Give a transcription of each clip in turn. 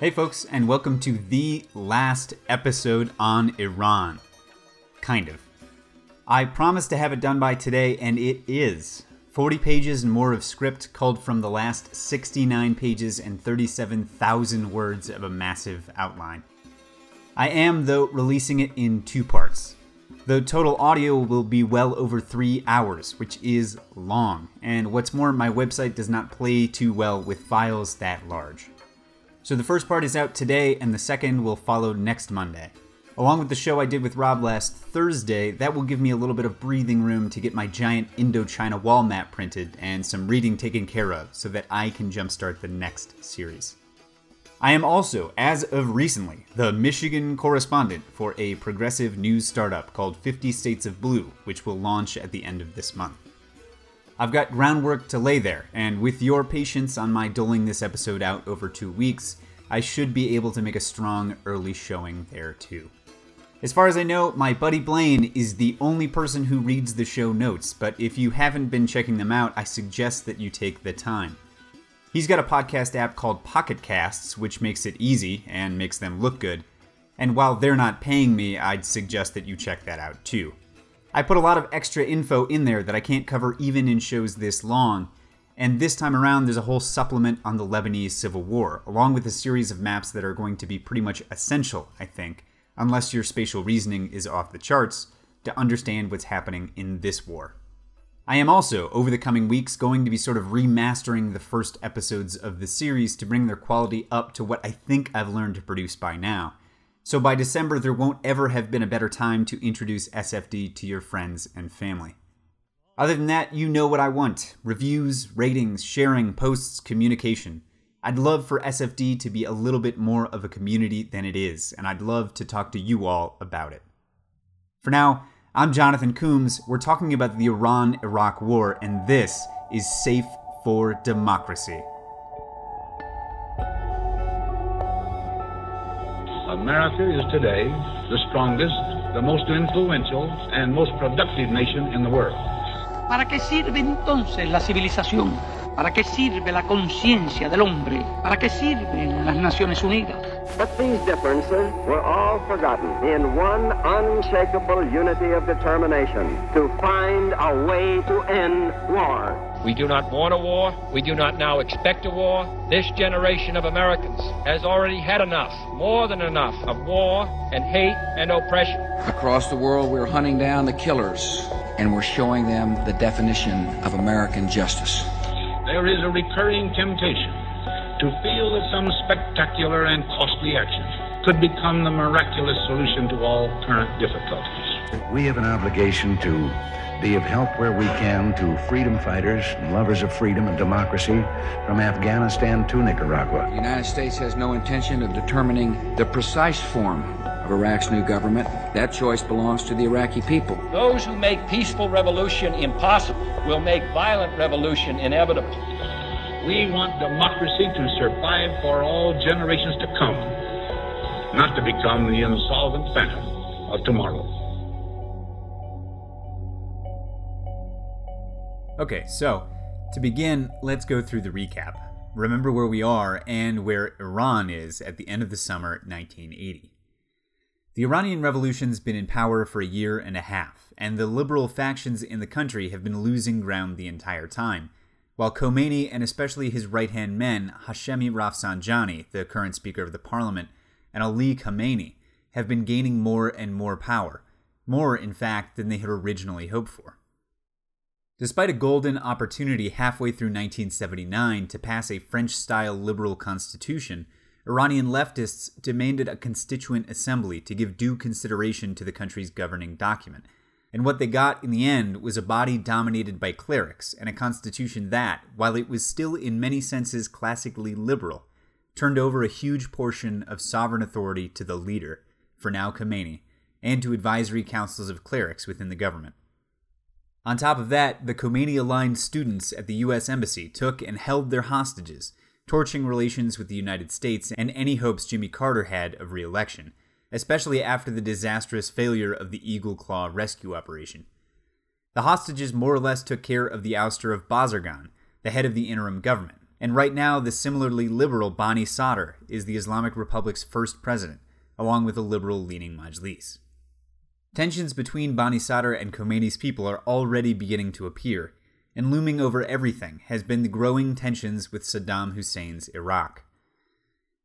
Hey, folks, and welcome to the last episode on Iran. Kind of. I promised to have it done by today, and it is. 40 pages and more of script culled from the last 69 pages and 37,000 words of a massive outline. I am, though, releasing it in two parts. The total audio will be well over three hours, which is long, and what's more, my website does not play too well with files that large. So the first part is out today, and the second will follow next Monday. Along with the show I did with Rob last Thursday, that will give me a little bit of breathing room to get my giant Indochina wall map printed and some reading taken care of so that I can jumpstart the next series. I am also, as of recently, the Michigan correspondent for a progressive news startup called 50 States of Blue, which will launch at the end of this month. I've got groundwork to lay there, and with your patience on my doling this episode out over two weeks, I should be able to make a strong early showing there too. As far as I know, my buddy Blaine is the only person who reads the show notes, but if you haven't been checking them out, I suggest that you take the time. He's got a podcast app called Pocket Casts, which makes it easy and makes them look good. And while they're not paying me, I'd suggest that you check that out too. I put a lot of extra info in there that I can't cover even in shows this long, and this time around there's a whole supplement on the Lebanese Civil War, along with a series of maps that are going to be pretty much essential, I think, unless your spatial reasoning is off the charts, to understand what's happening in this war. I am also, over the coming weeks, going to be sort of remastering the first episodes of the series to bring their quality up to what I think I've learned to produce by now. So by December, there won't ever have been a better time to introduce SFD to your friends and family. Other than that, you know what I want reviews, ratings, sharing, posts, communication. I'd love for SFD to be a little bit more of a community than it is, and I'd love to talk to you all about it. For now, I'm Jonathan Coombs. We're talking about the Iran Iraq War, and this is Safe for Democracy. America is today the strongest, the most influential, and most productive nation in the world. ¿Para qué sirve entonces la civilización? ¿Para qué sirve la conciencia del hombre? ¿Para qué sirven las Naciones Unidas? But these differences were all forgotten in one unshakable unity of determination to find a way to end war. We do not want a war. We do not now expect a war. This generation of Americans has already had enough, more than enough, of war and hate and oppression. Across the world, we're hunting down the killers, and we're showing them the definition of American justice. There is a recurring temptation to feel that some spectacular and costly action could become the miraculous solution to all current difficulties. We have an obligation to be of help where we can to freedom fighters and lovers of freedom and democracy from Afghanistan to Nicaragua. The United States has no intention of determining the precise form of Iraq's new government. That choice belongs to the Iraqi people. Those who make peaceful revolution impossible will make violent revolution inevitable. We want democracy to survive for all generations to come, not to become the insolvent phantom of tomorrow. Okay, so to begin, let's go through the recap. Remember where we are and where Iran is at the end of the summer 1980. The Iranian revolution's been in power for a year and a half, and the liberal factions in the country have been losing ground the entire time, while Khomeini and especially his right hand men, Hashemi Rafsanjani, the current Speaker of the Parliament, and Ali Khamenei, have been gaining more and more power, more, in fact, than they had originally hoped for. Despite a golden opportunity halfway through 1979 to pass a French style liberal constitution, Iranian leftists demanded a constituent assembly to give due consideration to the country's governing document. And what they got in the end was a body dominated by clerics and a constitution that, while it was still in many senses classically liberal, turned over a huge portion of sovereign authority to the leader, for now Khomeini, and to advisory councils of clerics within the government. On top of that, the Khomeini aligned students at the U.S. Embassy took and held their hostages, torching relations with the United States and any hopes Jimmy Carter had of re election, especially after the disastrous failure of the Eagle Claw rescue operation. The hostages more or less took care of the ouster of Bazargan, the head of the interim government, and right now the similarly liberal Bani Sadr is the Islamic Republic's first president, along with the liberal leaning Majlis. Tensions between Bani Sadr and Khomeini's people are already beginning to appear, and looming over everything has been the growing tensions with Saddam Hussein's Iraq.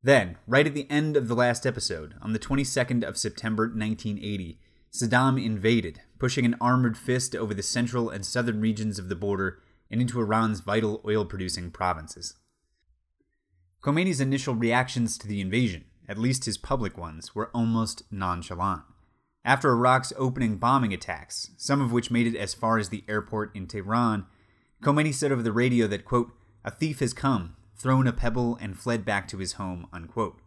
Then, right at the end of the last episode, on the 22nd of September 1980, Saddam invaded, pushing an armored fist over the central and southern regions of the border and into Iran's vital oil producing provinces. Khomeini's initial reactions to the invasion, at least his public ones, were almost nonchalant. After Iraq's opening bombing attacks, some of which made it as far as the airport in Tehran, Khomeini said over the radio that, quote, a thief has come, thrown a pebble, and fled back to his home, unquote.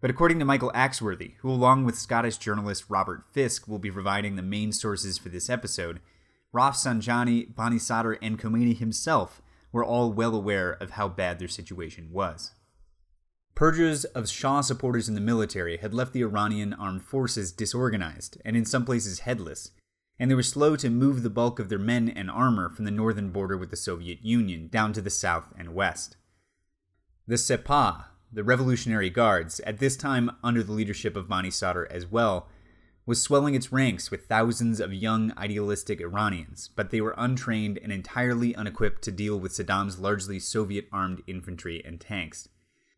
But according to Michael Axworthy, who along with Scottish journalist Robert Fisk will be providing the main sources for this episode, Rafsanjani, Bani Sadr, and Khomeini himself were all well aware of how bad their situation was. Purges of Shah supporters in the military had left the Iranian armed forces disorganized and in some places headless, and they were slow to move the bulk of their men and armor from the northern border with the Soviet Union down to the south and west. The Sepah, the Revolutionary Guards, at this time under the leadership of Bani Sadr as well, was swelling its ranks with thousands of young, idealistic Iranians, but they were untrained and entirely unequipped to deal with Saddam's largely Soviet armed infantry and tanks.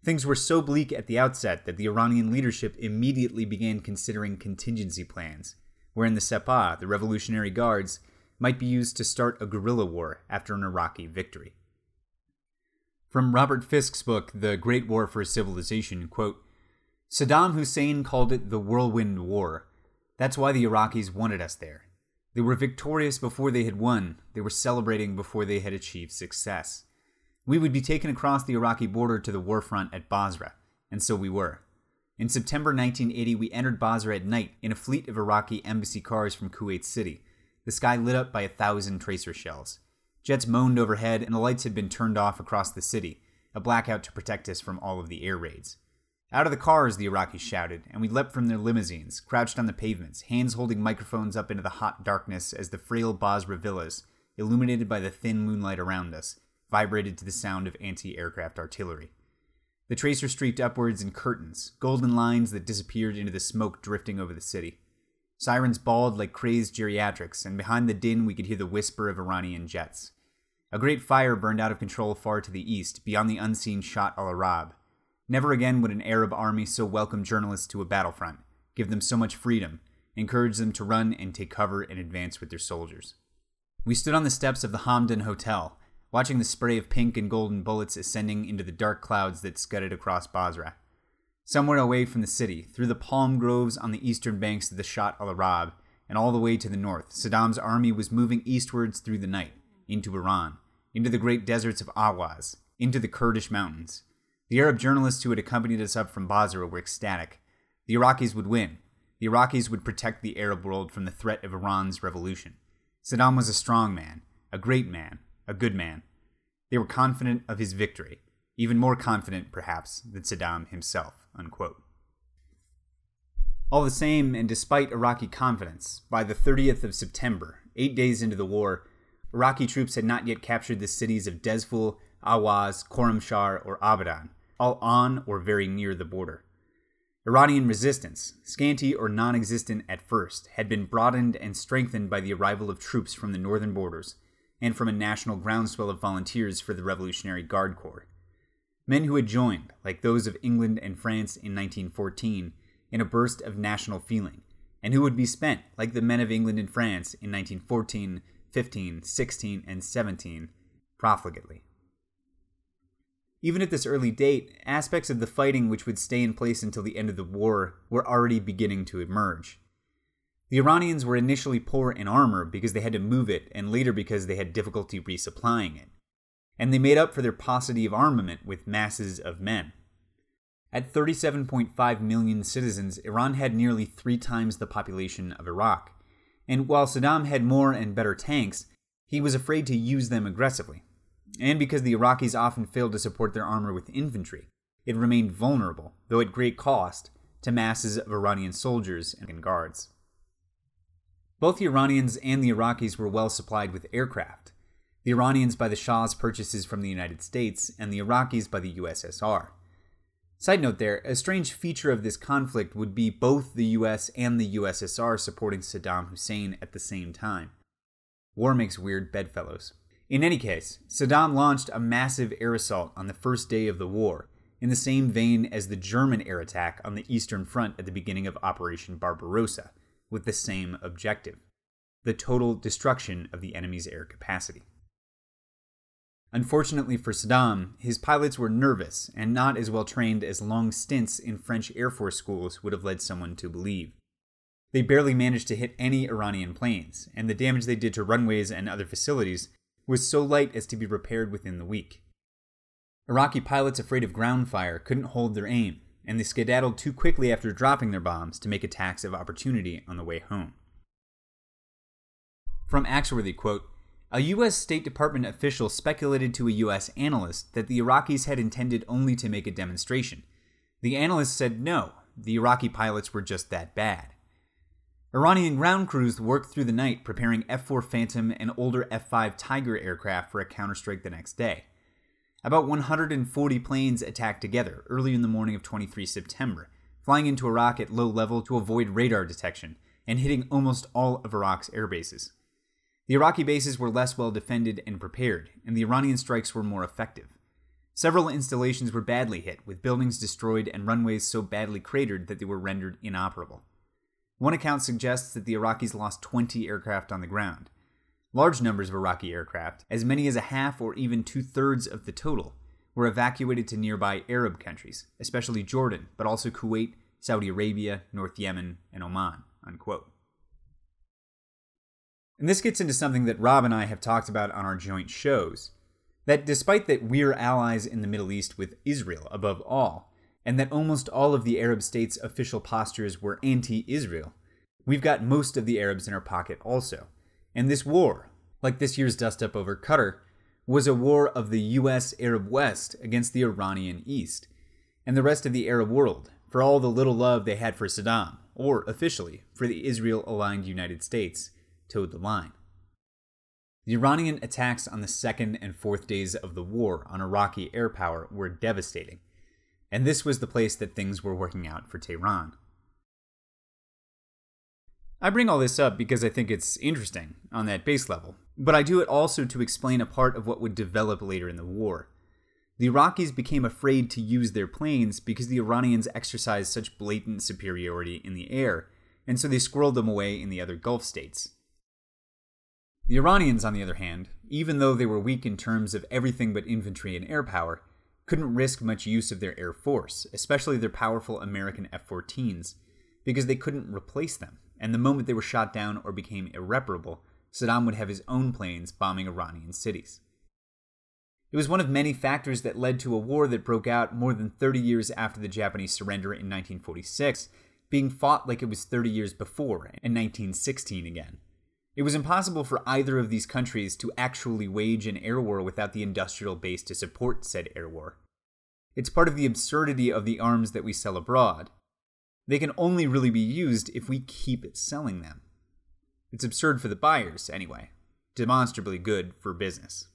Things were so bleak at the outset that the Iranian leadership immediately began considering contingency plans, wherein the Sepah, the Revolutionary Guards, might be used to start a guerrilla war after an Iraqi victory. From Robert Fisk's book, The Great War for Civilization, quote, Saddam Hussein called it the Whirlwind War. That's why the Iraqis wanted us there. They were victorious before they had won. They were celebrating before they had achieved success. We would be taken across the Iraqi border to the war front at Basra, and so we were. In September 1980, we entered Basra at night in a fleet of Iraqi embassy cars from Kuwait City, the sky lit up by a thousand tracer shells. Jets moaned overhead, and the lights had been turned off across the city, a blackout to protect us from all of the air raids. Out of the cars, the Iraqis shouted, and we leapt from their limousines, crouched on the pavements, hands holding microphones up into the hot darkness as the frail Basra villas, illuminated by the thin moonlight around us, vibrated to the sound of anti aircraft artillery. The tracer streaked upwards in curtains, golden lines that disappeared into the smoke drifting over the city. Sirens bawled like crazed geriatrics, and behind the din we could hear the whisper of Iranian jets. A great fire burned out of control far to the east, beyond the unseen Shatt al Arab. Never again would an Arab army so welcome journalists to a battlefront, give them so much freedom, encourage them to run and take cover and advance with their soldiers. We stood on the steps of the Hamdan Hotel, watching the spray of pink and golden bullets ascending into the dark clouds that scudded across Basra. Somewhere away from the city, through the palm groves on the eastern banks of the Shatt al Arab, and all the way to the north, Saddam's army was moving eastwards through the night, into Iran, into the great deserts of Ahwaz, into the Kurdish mountains. The Arab journalists who had accompanied us up from Basra were ecstatic. The Iraqis would win. The Iraqis would protect the Arab world from the threat of Iran's revolution. Saddam was a strong man, a great man, a good man. They were confident of his victory, even more confident, perhaps, than Saddam himself. Unquote. All the same, and despite Iraqi confidence, by the 30th of September, eight days into the war, Iraqi troops had not yet captured the cities of Dezful, Ahwaz, Khorramshahr, or Abadan, all on or very near the border. Iranian resistance, scanty or non existent at first, had been broadened and strengthened by the arrival of troops from the northern borders and from a national groundswell of volunteers for the Revolutionary Guard Corps. Men who had joined, like those of England and France in 1914, in a burst of national feeling, and who would be spent, like the men of England and France in 1914, 15, 16, and 17, profligately. Even at this early date, aspects of the fighting which would stay in place until the end of the war were already beginning to emerge. The Iranians were initially poor in armor because they had to move it, and later because they had difficulty resupplying it. And they made up for their paucity of armament with masses of men. At 37.5 million citizens, Iran had nearly three times the population of Iraq, and while Saddam had more and better tanks, he was afraid to use them aggressively. And because the Iraqis often failed to support their armor with infantry, it remained vulnerable, though at great cost, to masses of Iranian soldiers and guards. Both the Iranians and the Iraqis were well supplied with aircraft. The Iranians by the Shah's purchases from the United States, and the Iraqis by the USSR. Side note there, a strange feature of this conflict would be both the US and the USSR supporting Saddam Hussein at the same time. War makes weird bedfellows. In any case, Saddam launched a massive air assault on the first day of the war, in the same vein as the German air attack on the Eastern Front at the beginning of Operation Barbarossa, with the same objective the total destruction of the enemy's air capacity. Unfortunately for Saddam, his pilots were nervous and not as well trained as long stints in French Air Force schools would have led someone to believe. They barely managed to hit any Iranian planes, and the damage they did to runways and other facilities was so light as to be repaired within the week. Iraqi pilots afraid of ground fire couldn't hold their aim, and they skedaddled too quickly after dropping their bombs to make attacks of opportunity on the way home. From Axworthy, quote, a U.S. State Department official speculated to a U.S. analyst that the Iraqis had intended only to make a demonstration. The analyst said no, the Iraqi pilots were just that bad. Iranian ground crews worked through the night preparing F 4 Phantom and older F 5 Tiger aircraft for a counterstrike the next day. About 140 planes attacked together early in the morning of 23 September, flying into Iraq at low level to avoid radar detection and hitting almost all of Iraq's air bases. The Iraqi bases were less well defended and prepared, and the Iranian strikes were more effective. Several installations were badly hit, with buildings destroyed and runways so badly cratered that they were rendered inoperable. One account suggests that the Iraqis lost 20 aircraft on the ground. Large numbers of Iraqi aircraft, as many as a half or even two thirds of the total, were evacuated to nearby Arab countries, especially Jordan, but also Kuwait, Saudi Arabia, North Yemen, and Oman. Unquote. And this gets into something that Rob and I have talked about on our joint shows that despite that we're allies in the Middle East with Israel above all, and that almost all of the Arab states' official postures were anti Israel, we've got most of the Arabs in our pocket also. And this war, like this year's dust up over Qatar, was a war of the US Arab West against the Iranian East, and the rest of the Arab world, for all the little love they had for Saddam, or officially for the Israel aligned United States towed the line. The Iranian attacks on the second and fourth days of the war on Iraqi air power were devastating, and this was the place that things were working out for Tehran. I bring all this up because I think it's interesting on that base level, but I do it also to explain a part of what would develop later in the war. The Iraqis became afraid to use their planes because the Iranians exercised such blatant superiority in the air, and so they squirreled them away in the other Gulf states. The Iranians, on the other hand, even though they were weak in terms of everything but infantry and air power, couldn't risk much use of their air force, especially their powerful American F 14s, because they couldn't replace them, and the moment they were shot down or became irreparable, Saddam would have his own planes bombing Iranian cities. It was one of many factors that led to a war that broke out more than 30 years after the Japanese surrender in 1946, being fought like it was 30 years before in 1916 again. It was impossible for either of these countries to actually wage an air war without the industrial base to support said air war. It's part of the absurdity of the arms that we sell abroad. They can only really be used if we keep selling them. It's absurd for the buyers, anyway, demonstrably good for business.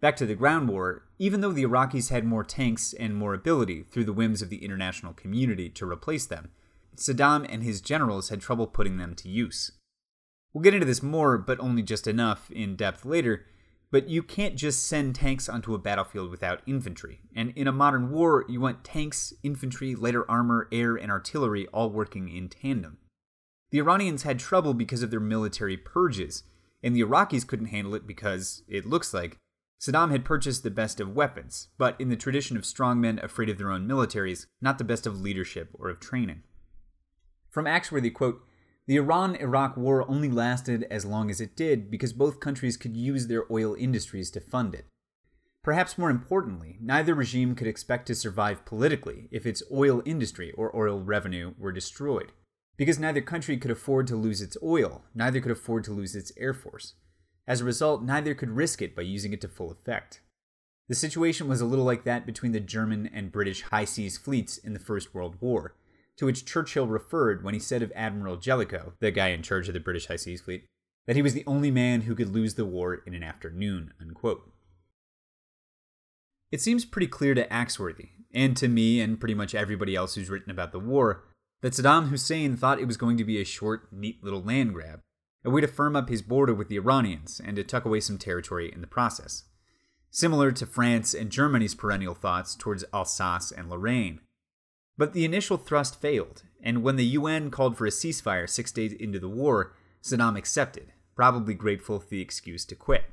Back to the ground war, even though the Iraqis had more tanks and more ability through the whims of the international community to replace them, Saddam and his generals had trouble putting them to use. We'll get into this more, but only just enough in depth later. But you can't just send tanks onto a battlefield without infantry. And in a modern war, you want tanks, infantry, lighter armor, air, and artillery all working in tandem. The Iranians had trouble because of their military purges, and the Iraqis couldn't handle it because, it looks like, Saddam had purchased the best of weapons, but in the tradition of strongmen afraid of their own militaries, not the best of leadership or of training. From Axworthy, quote, the Iran Iraq war only lasted as long as it did because both countries could use their oil industries to fund it. Perhaps more importantly, neither regime could expect to survive politically if its oil industry or oil revenue were destroyed. Because neither country could afford to lose its oil, neither could afford to lose its air force. As a result, neither could risk it by using it to full effect. The situation was a little like that between the German and British high seas fleets in the First World War to which Churchill referred when he said of Admiral Jellicoe, the guy in charge of the British High Seas Fleet, that he was the only man who could lose the war in an afternoon. Unquote. It seems pretty clear to Axworthy, and to me and pretty much everybody else who's written about the war, that Saddam Hussein thought it was going to be a short, neat little land grab, a way to firm up his border with the Iranians and to tuck away some territory in the process. Similar to France and Germany's perennial thoughts towards Alsace and Lorraine. But the initial thrust failed, and when the UN called for a ceasefire six days into the war, Saddam accepted, probably grateful for the excuse to quit.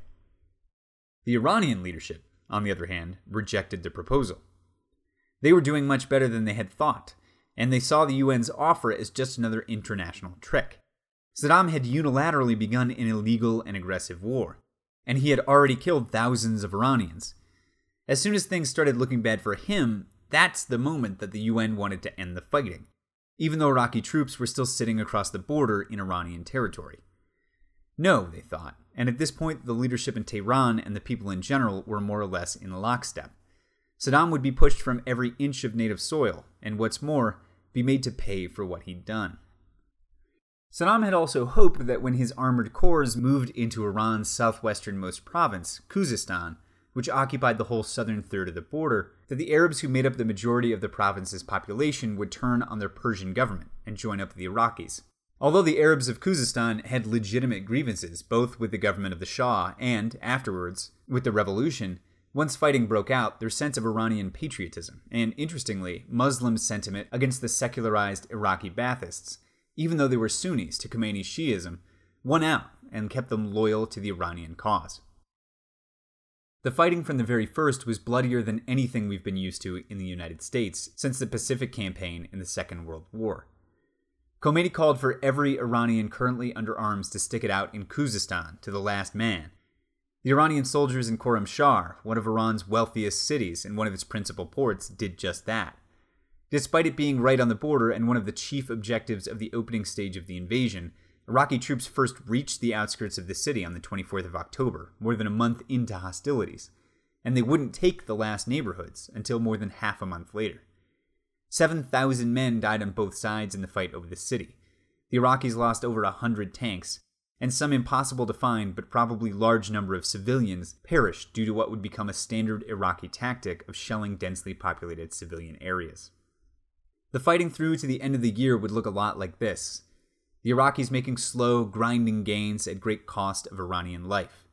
The Iranian leadership, on the other hand, rejected the proposal. They were doing much better than they had thought, and they saw the UN's offer as just another international trick. Saddam had unilaterally begun an illegal and aggressive war, and he had already killed thousands of Iranians. As soon as things started looking bad for him, that's the moment that the UN wanted to end the fighting, even though Iraqi troops were still sitting across the border in Iranian territory. No, they thought, and at this point the leadership in Tehran and the people in general were more or less in lockstep. Saddam would be pushed from every inch of native soil, and what's more, be made to pay for what he'd done. Saddam had also hoped that when his armored corps moved into Iran's southwesternmost province, Khuzestan, which occupied the whole southern third of the border, that the Arabs who made up the majority of the province's population would turn on their Persian government and join up with the Iraqis. Although the Arabs of Khuzestan had legitimate grievances both with the government of the Shah and, afterwards, with the revolution, once fighting broke out, their sense of Iranian patriotism, and interestingly, Muslim sentiment against the secularized Iraqi Baathists, even though they were Sunnis to Khomeini's Shiism, won out and kept them loyal to the Iranian cause. The fighting from the very first was bloodier than anything we've been used to in the United States since the Pacific Campaign in the Second World War. Khomeini called for every Iranian currently under arms to stick it out in Khuzestan to the last man. The Iranian soldiers in Khorramshahr, one of Iran's wealthiest cities and one of its principal ports, did just that. Despite it being right on the border and one of the chief objectives of the opening stage of the invasion, Iraqi troops first reached the outskirts of the city on the 24th of October, more than a month into hostilities, and they wouldn't take the last neighborhoods until more than half a month later. 7,000 men died on both sides in the fight over the city. The Iraqis lost over 100 tanks, and some impossible to find but probably large number of civilians perished due to what would become a standard Iraqi tactic of shelling densely populated civilian areas. The fighting through to the end of the year would look a lot like this the Iraqis making slow, grinding gains at great cost of Iranian life.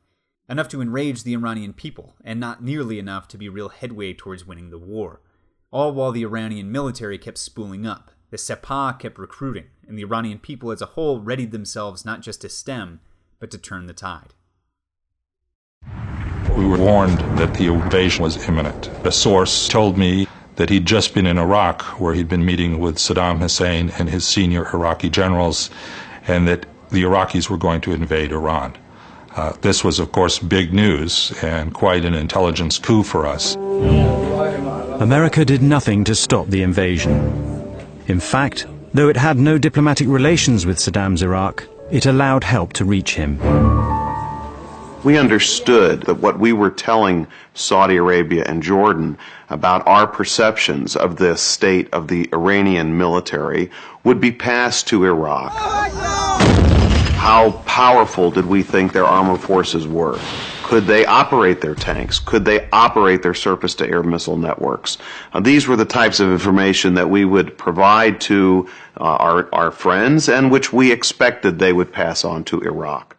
Enough to enrage the Iranian people, and not nearly enough to be real headway towards winning the war all while the Iranian military kept spooling up. The Sepah kept recruiting, and the Iranian people as a whole readied themselves not just to stem, but to turn the tide. We were warned that the invasion was imminent. A source told me that he'd just been in Iraq, where he'd been meeting with Saddam Hussein and his senior Iraqi generals, and that the Iraqis were going to invade Iran. Uh, this was, of course, big news and quite an intelligence coup for us. America did nothing to stop the invasion. In fact, though it had no diplomatic relations with Saddam's Iraq, it allowed help to reach him. We understood that what we were telling Saudi Arabia and Jordan about our perceptions of the state of the Iranian military would be passed to Iraq. How powerful did we think their armed forces were? Could they operate their tanks? Could they operate their surface to air missile networks? Uh, these were the types of information that we would provide to uh, our, our friends and which we expected they would pass on to Iraq.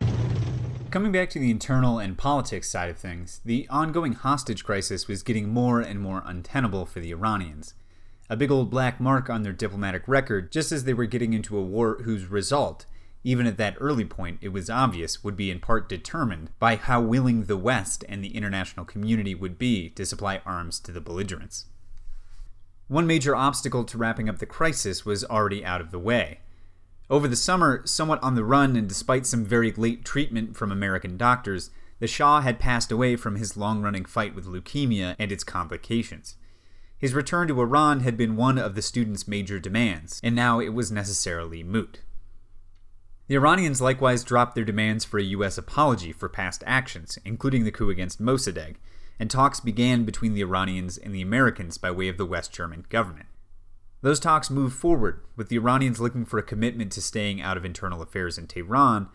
Coming back to the internal and politics side of things, the ongoing hostage crisis was getting more and more untenable for the Iranians. A big old black mark on their diplomatic record, just as they were getting into a war whose result, even at that early point, it was obvious, would be in part determined by how willing the West and the international community would be to supply arms to the belligerents. One major obstacle to wrapping up the crisis was already out of the way. Over the summer, somewhat on the run and despite some very late treatment from American doctors, the Shah had passed away from his long running fight with leukemia and its complications. His return to Iran had been one of the students' major demands, and now it was necessarily moot. The Iranians likewise dropped their demands for a U.S. apology for past actions, including the coup against Mossadegh, and talks began between the Iranians and the Americans by way of the West German government. Those talks moved forward, with the Iranians looking for a commitment to staying out of internal affairs in Tehran,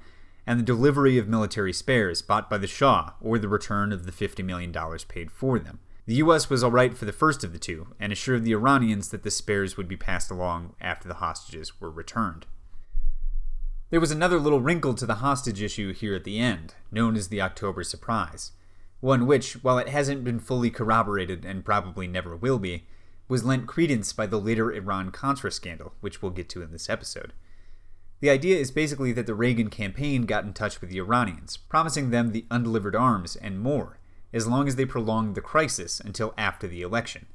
and the delivery of military spares bought by the Shah or the return of the $50 million paid for them. The US was alright for the first of the two and assured the Iranians that the spares would be passed along after the hostages were returned. There was another little wrinkle to the hostage issue here at the end, known as the October Surprise, one which, while it hasn't been fully corroborated and probably never will be, was lent credence by the later Iran Contra scandal, which we'll get to in this episode. The idea is basically that the Reagan campaign got in touch with the Iranians, promising them the undelivered arms and more, as long as they prolonged the crisis until after the election.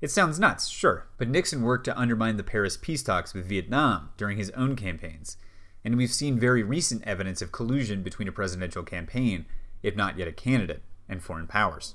It sounds nuts, sure, but Nixon worked to undermine the Paris peace talks with Vietnam during his own campaigns, and we've seen very recent evidence of collusion between a presidential campaign, if not yet a candidate, and foreign powers.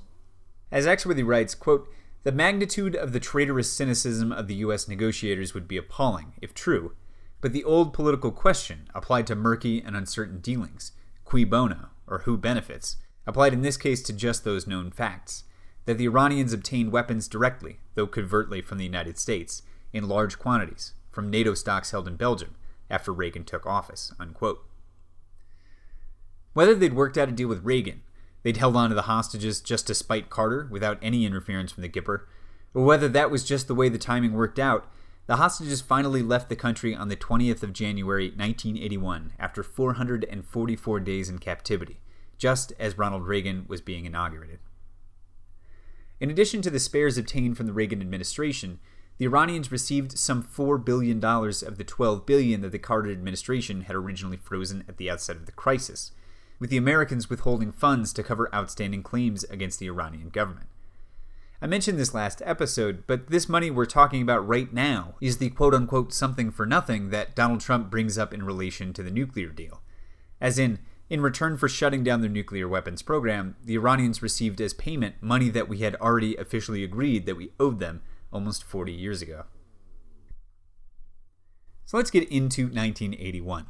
As Axworthy writes, quote, the magnitude of the traitorous cynicism of the U.S. negotiators would be appalling, if true, but the old political question applied to murky and uncertain dealings, cui bono, or who benefits, applied in this case to just those known facts that the Iranians obtained weapons directly, though covertly, from the United States, in large quantities, from NATO stocks held in Belgium after Reagan took office. Unquote. Whether they'd worked out a deal with Reagan, they'd held on to the hostages just to spite Carter without any interference from the Gipper, or whether that was just the way the timing worked out, the hostages finally left the country on the 20th of January 1981 after 444 days in captivity just as Ronald Reagan was being inaugurated. In addition to the spares obtained from the Reagan administration, the Iranians received some $4 billion of the 12 billion that the Carter administration had originally frozen at the outset of the crisis, with the Americans withholding funds to cover outstanding claims against the Iranian government. I mentioned this last episode, but this money we're talking about right now is the quote unquote something for nothing that Donald Trump brings up in relation to the nuclear deal. As in, in return for shutting down their nuclear weapons program, the Iranians received as payment money that we had already officially agreed that we owed them almost 40 years ago. So let's get into 1981.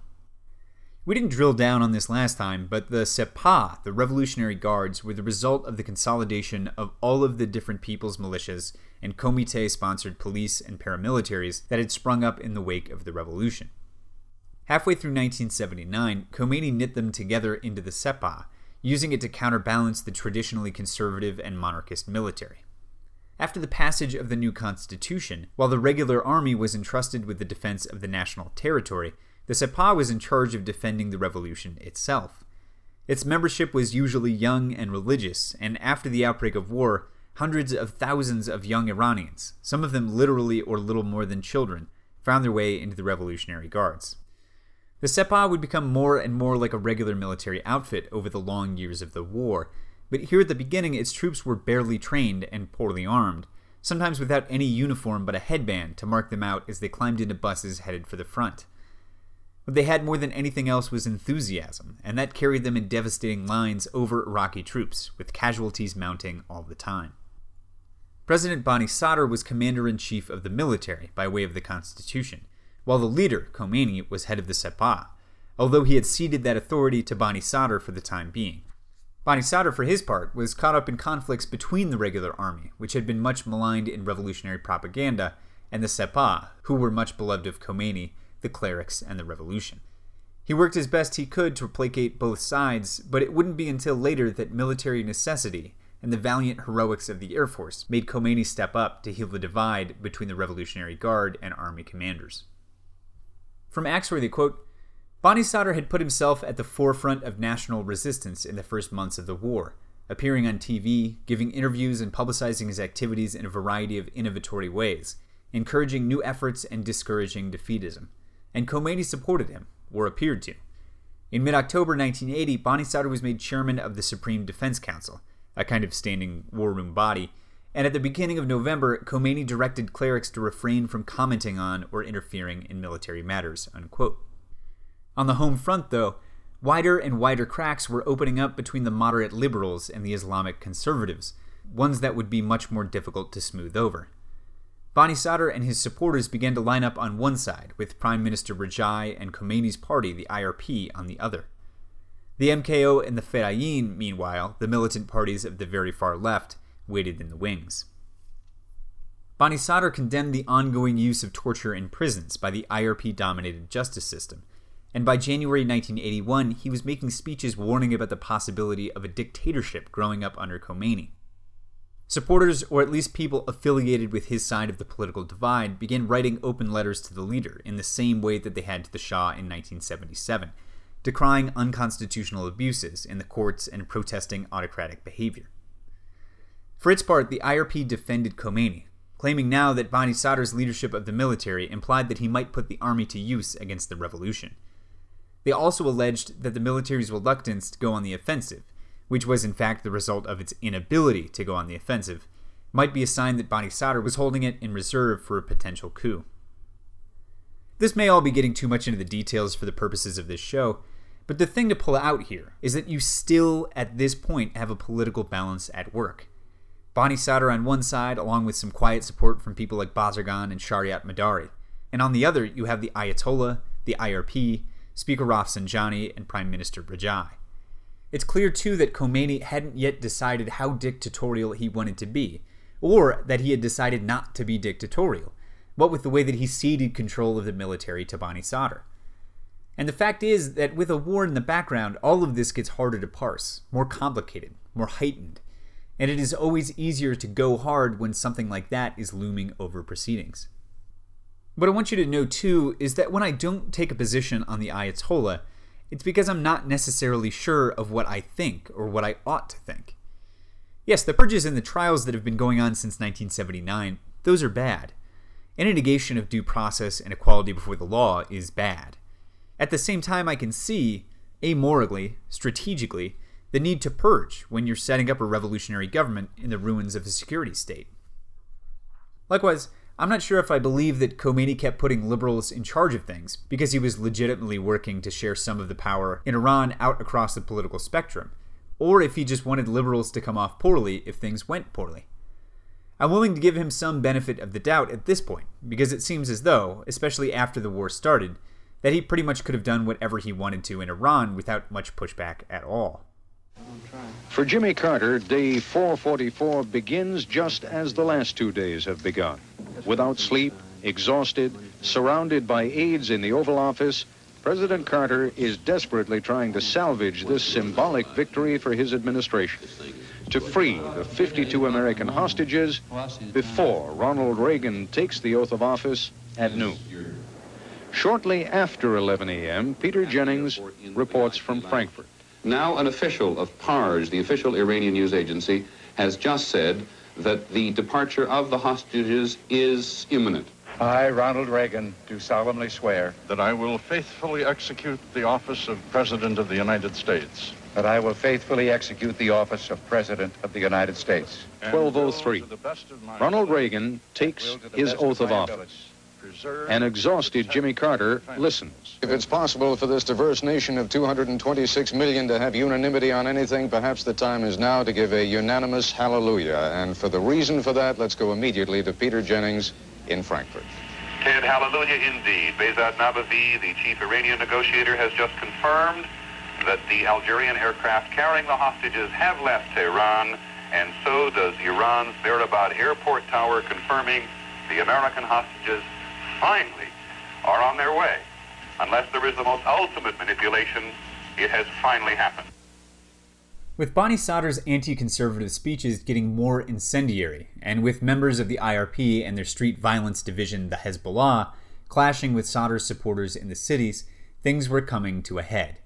We didn't drill down on this last time, but the Sepah, the Revolutionary Guards, were the result of the consolidation of all of the different people's militias and Comite sponsored police and paramilitaries that had sprung up in the wake of the revolution. Halfway through 1979, Khomeini knit them together into the Sepah, using it to counterbalance the traditionally conservative and monarchist military. After the passage of the new constitution, while the regular army was entrusted with the defense of the national territory, the Sepah was in charge of defending the revolution itself. Its membership was usually young and religious, and after the outbreak of war, hundreds of thousands of young Iranians, some of them literally or little more than children, found their way into the Revolutionary Guards. The Sepah would become more and more like a regular military outfit over the long years of the war, but here at the beginning its troops were barely trained and poorly armed, sometimes without any uniform but a headband to mark them out as they climbed into buses headed for the front. What they had more than anything else was enthusiasm, and that carried them in devastating lines over Iraqi troops, with casualties mounting all the time. President Bani Sadr was commander in chief of the military by way of the Constitution, while the leader, Khomeini, was head of the Sepah, although he had ceded that authority to Bani Sadr for the time being. Bani Sadr, for his part, was caught up in conflicts between the regular army, which had been much maligned in revolutionary propaganda, and the Sepah, who were much beloved of Khomeini, the clerics, and the revolution. He worked as best he could to placate both sides, but it wouldn't be until later that military necessity and the valiant heroics of the Air Force made Khomeini step up to heal the divide between the Revolutionary Guard and army commanders. From Axworthy, quote, Bani Sadr had put himself at the forefront of national resistance in the first months of the war, appearing on TV, giving interviews, and publicizing his activities in a variety of innovatory ways, encouraging new efforts and discouraging defeatism. And Khomeini supported him, or appeared to. In mid October 1980, Bani Sadr was made chairman of the Supreme Defense Council, a kind of standing war room body, and at the beginning of November, Khomeini directed clerics to refrain from commenting on or interfering in military matters. Unquote. On the home front, though, wider and wider cracks were opening up between the moderate liberals and the Islamic conservatives, ones that would be much more difficult to smooth over. Bani and his supporters began to line up on one side, with Prime Minister Rajai and Khomeini's party, the IRP, on the other. The MKO and the Fedayeen, meanwhile, the militant parties of the very far left, waited in the wings. Bani condemned the ongoing use of torture in prisons by the IRP dominated justice system, and by January 1981, he was making speeches warning about the possibility of a dictatorship growing up under Khomeini. Supporters, or at least people affiliated with his side of the political divide, began writing open letters to the leader in the same way that they had to the Shah in 1977, decrying unconstitutional abuses in the courts and protesting autocratic behavior. For its part, the IRP defended Khomeini, claiming now that Bani Sadr's leadership of the military implied that he might put the army to use against the revolution. They also alleged that the military's reluctance to go on the offensive, which was in fact the result of its inability to go on the offensive, might be a sign that Bani Sadr was holding it in reserve for a potential coup. This may all be getting too much into the details for the purposes of this show, but the thing to pull out here is that you still, at this point, have a political balance at work. Bani Sadr on one side, along with some quiet support from people like Bazargan and Shariat Madari, and on the other, you have the Ayatollah, the IRP, Speaker Rafsanjani, and Prime Minister Rajai. It's clear, too, that Khomeini hadn't yet decided how dictatorial he wanted to be, or that he had decided not to be dictatorial, what with the way that he ceded control of the military to Bani Sadr. And the fact is that with a war in the background, all of this gets harder to parse, more complicated, more heightened, and it is always easier to go hard when something like that is looming over proceedings. What I want you to know too is that when I don't take a position on the Ayatollah, it's because I'm not necessarily sure of what I think or what I ought to think. Yes, the purges and the trials that have been going on since 1979, those are bad. Any negation of due process and equality before the law is bad. At the same time, I can see, amorally, strategically, the need to purge when you're setting up a revolutionary government in the ruins of a security state. Likewise, I'm not sure if I believe that Khomeini kept putting liberals in charge of things because he was legitimately working to share some of the power in Iran out across the political spectrum, or if he just wanted liberals to come off poorly if things went poorly. I'm willing to give him some benefit of the doubt at this point, because it seems as though, especially after the war started, that he pretty much could have done whatever he wanted to in Iran without much pushback at all. For Jimmy Carter, day 444 begins just as the last two days have begun. Without sleep, exhausted, surrounded by aides in the Oval Office, President Carter is desperately trying to salvage this symbolic victory for his administration to free the 52 American hostages before Ronald Reagan takes the oath of office at noon. Shortly after 11 a.m., Peter Jennings reports from Frankfurt. Now an official of PARS, the official Iranian news agency, has just said that the departure of the hostages is imminent. I, Ronald Reagan, do solemnly swear that I will faithfully execute the office of President of the United States. That I will faithfully execute the office of President of the United States. 1203. Ronald Reagan takes his oath of office. An exhausted Jimmy Carter listens. If it's possible for this diverse nation of 226 million to have unanimity on anything, perhaps the time is now to give a unanimous hallelujah. And for the reason for that, let's go immediately to Peter Jennings in Frankfurt. Ted, hallelujah indeed. Behzad Nabavi, the chief Iranian negotiator, has just confirmed that the Algerian aircraft carrying the hostages have left Tehran, and so does Iran's Mehrabad airport tower confirming the American hostages finally are on their way. Unless there is the most ultimate manipulation, it has finally happened. With Bani Sadr's anti conservative speeches getting more incendiary, and with members of the IRP and their street violence division, the Hezbollah, clashing with Sadr's supporters in the cities, things were coming to a head.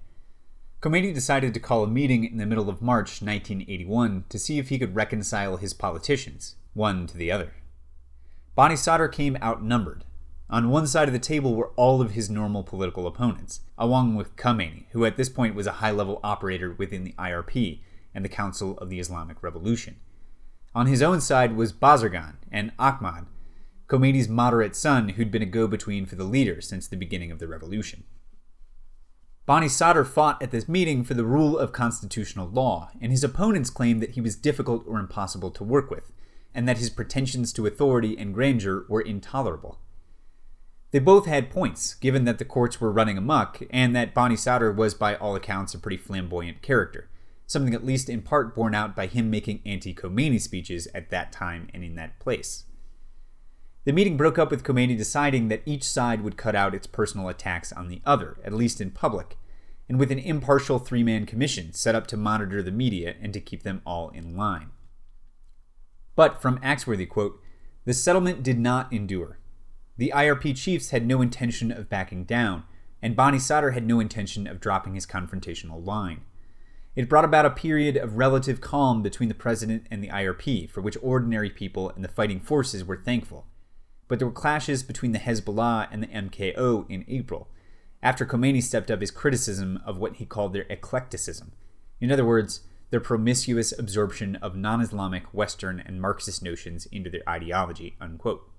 Khomeini decided to call a meeting in the middle of March 1981 to see if he could reconcile his politicians, one to the other. Bani Sadr came outnumbered, on one side of the table were all of his normal political opponents, along with Khomeini, who at this point was a high level operator within the IRP and the Council of the Islamic Revolution. On his own side was Bazargan and Ahmad, Khomeini's moderate son who'd been a go between for the leader since the beginning of the revolution. Bani Sadr fought at this meeting for the rule of constitutional law, and his opponents claimed that he was difficult or impossible to work with, and that his pretensions to authority and grandeur were intolerable. They both had points, given that the courts were running amok, and that Bani Sadr was by all accounts a pretty flamboyant character, something at least in part borne out by him making anti Khomeini speeches at that time and in that place. The meeting broke up with Khomeini deciding that each side would cut out its personal attacks on the other, at least in public, and with an impartial three man commission set up to monitor the media and to keep them all in line. But from Axworthy, quote, the settlement did not endure. The IRP chiefs had no intention of backing down, and Bani Sadr had no intention of dropping his confrontational line. It brought about a period of relative calm between the president and the IRP, for which ordinary people and the fighting forces were thankful. But there were clashes between the Hezbollah and the MKO in April, after Khomeini stepped up his criticism of what he called their eclecticism. In other words, their promiscuous absorption of non Islamic, Western, and Marxist notions into their ideology. Unquote.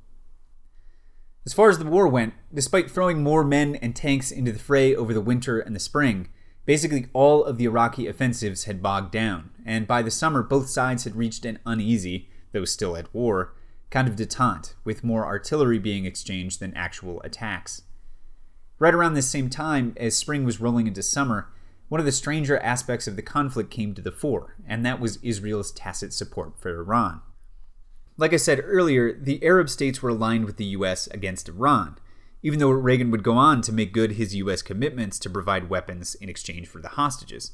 As far as the war went, despite throwing more men and tanks into the fray over the winter and the spring, basically all of the Iraqi offensives had bogged down, and by the summer both sides had reached an uneasy, though still at war, kind of detente, with more artillery being exchanged than actual attacks. Right around this same time, as spring was rolling into summer, one of the stranger aspects of the conflict came to the fore, and that was Israel's tacit support for Iran. Like I said earlier, the Arab states were aligned with the US against Iran, even though Reagan would go on to make good his US commitments to provide weapons in exchange for the hostages.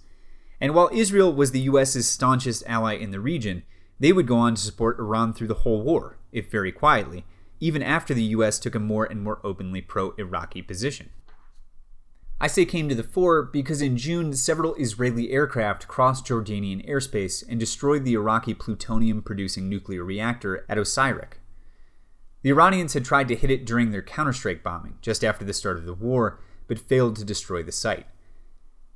And while Israel was the US's staunchest ally in the region, they would go on to support Iran through the whole war, if very quietly, even after the US took a more and more openly pro Iraqi position. I say came to the fore because in June, several Israeli aircraft crossed Jordanian airspace and destroyed the Iraqi plutonium producing nuclear reactor at Osirak. The Iranians had tried to hit it during their counterstrike bombing, just after the start of the war, but failed to destroy the site.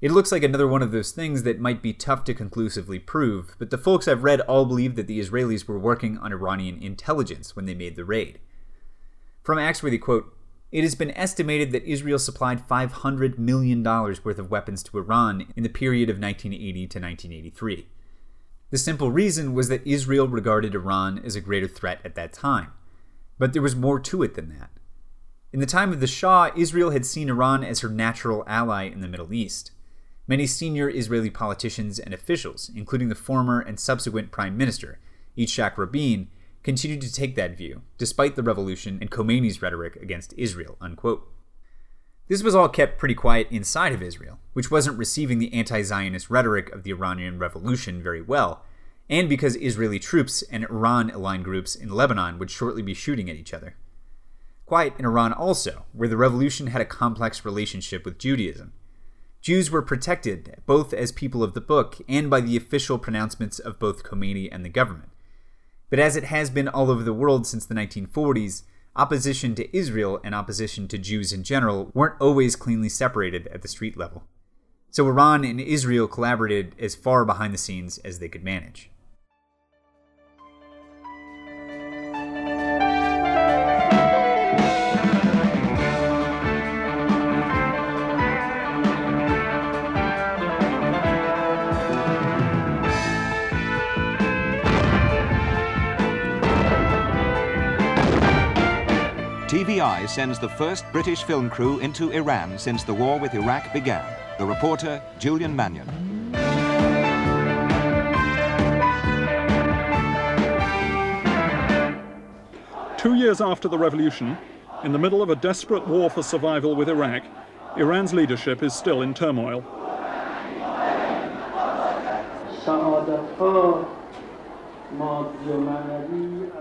It looks like another one of those things that might be tough to conclusively prove, but the folks I've read all believe that the Israelis were working on Iranian intelligence when they made the raid. From Axworthy, quote, it has been estimated that Israel supplied $500 million worth of weapons to Iran in the period of 1980 to 1983. The simple reason was that Israel regarded Iran as a greater threat at that time. But there was more to it than that. In the time of the Shah, Israel had seen Iran as her natural ally in the Middle East. Many senior Israeli politicians and officials, including the former and subsequent prime minister, Yitzhak Rabin, continued to take that view, despite the revolution and Khomeini's rhetoric against Israel. Unquote. This was all kept pretty quiet inside of Israel, which wasn't receiving the anti Zionist rhetoric of the Iranian Revolution very well, and because Israeli troops and Iran aligned groups in Lebanon would shortly be shooting at each other. Quiet in Iran also, where the revolution had a complex relationship with Judaism. Jews were protected both as people of the book and by the official pronouncements of both Khomeini and the government. But as it has been all over the world since the 1940s, opposition to Israel and opposition to Jews in general weren't always cleanly separated at the street level. So Iran and Israel collaborated as far behind the scenes as they could manage. TV Eye sends the first British film crew into Iran since the war with Iraq began. The reporter, Julian Manyon. Two years after the revolution, in the middle of a desperate war for survival with Iraq, Iran's leadership is still in turmoil.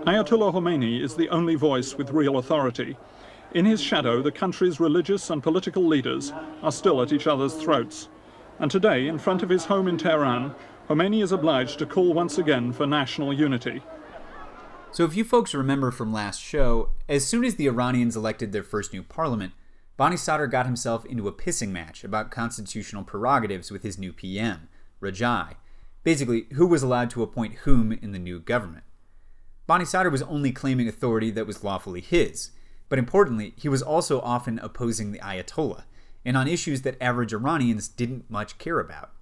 Ayatollah Khomeini is the only voice with real authority. In his shadow, the country's religious and political leaders are still at each other's throats. And today, in front of his home in Tehran, Khomeini is obliged to call once again for national unity. So, if you folks remember from last show, as soon as the Iranians elected their first new parliament, Bani Sadr got himself into a pissing match about constitutional prerogatives with his new PM, Rajai, Basically, who was allowed to appoint whom in the new government. Bani Sadr was only claiming authority that was lawfully his, but importantly, he was also often opposing the Ayatollah, and on issues that average Iranians didn't much care about.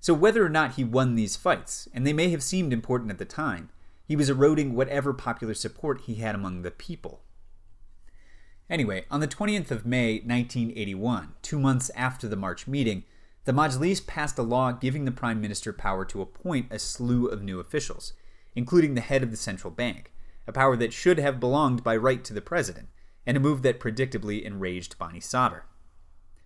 So, whether or not he won these fights, and they may have seemed important at the time, he was eroding whatever popular support he had among the people. Anyway, on the 20th of May 1981, two months after the March meeting, the Majlis passed a law giving the prime minister power to appoint a slew of new officials, including the head of the central bank, a power that should have belonged by right to the president, and a move that predictably enraged Bani Sadr.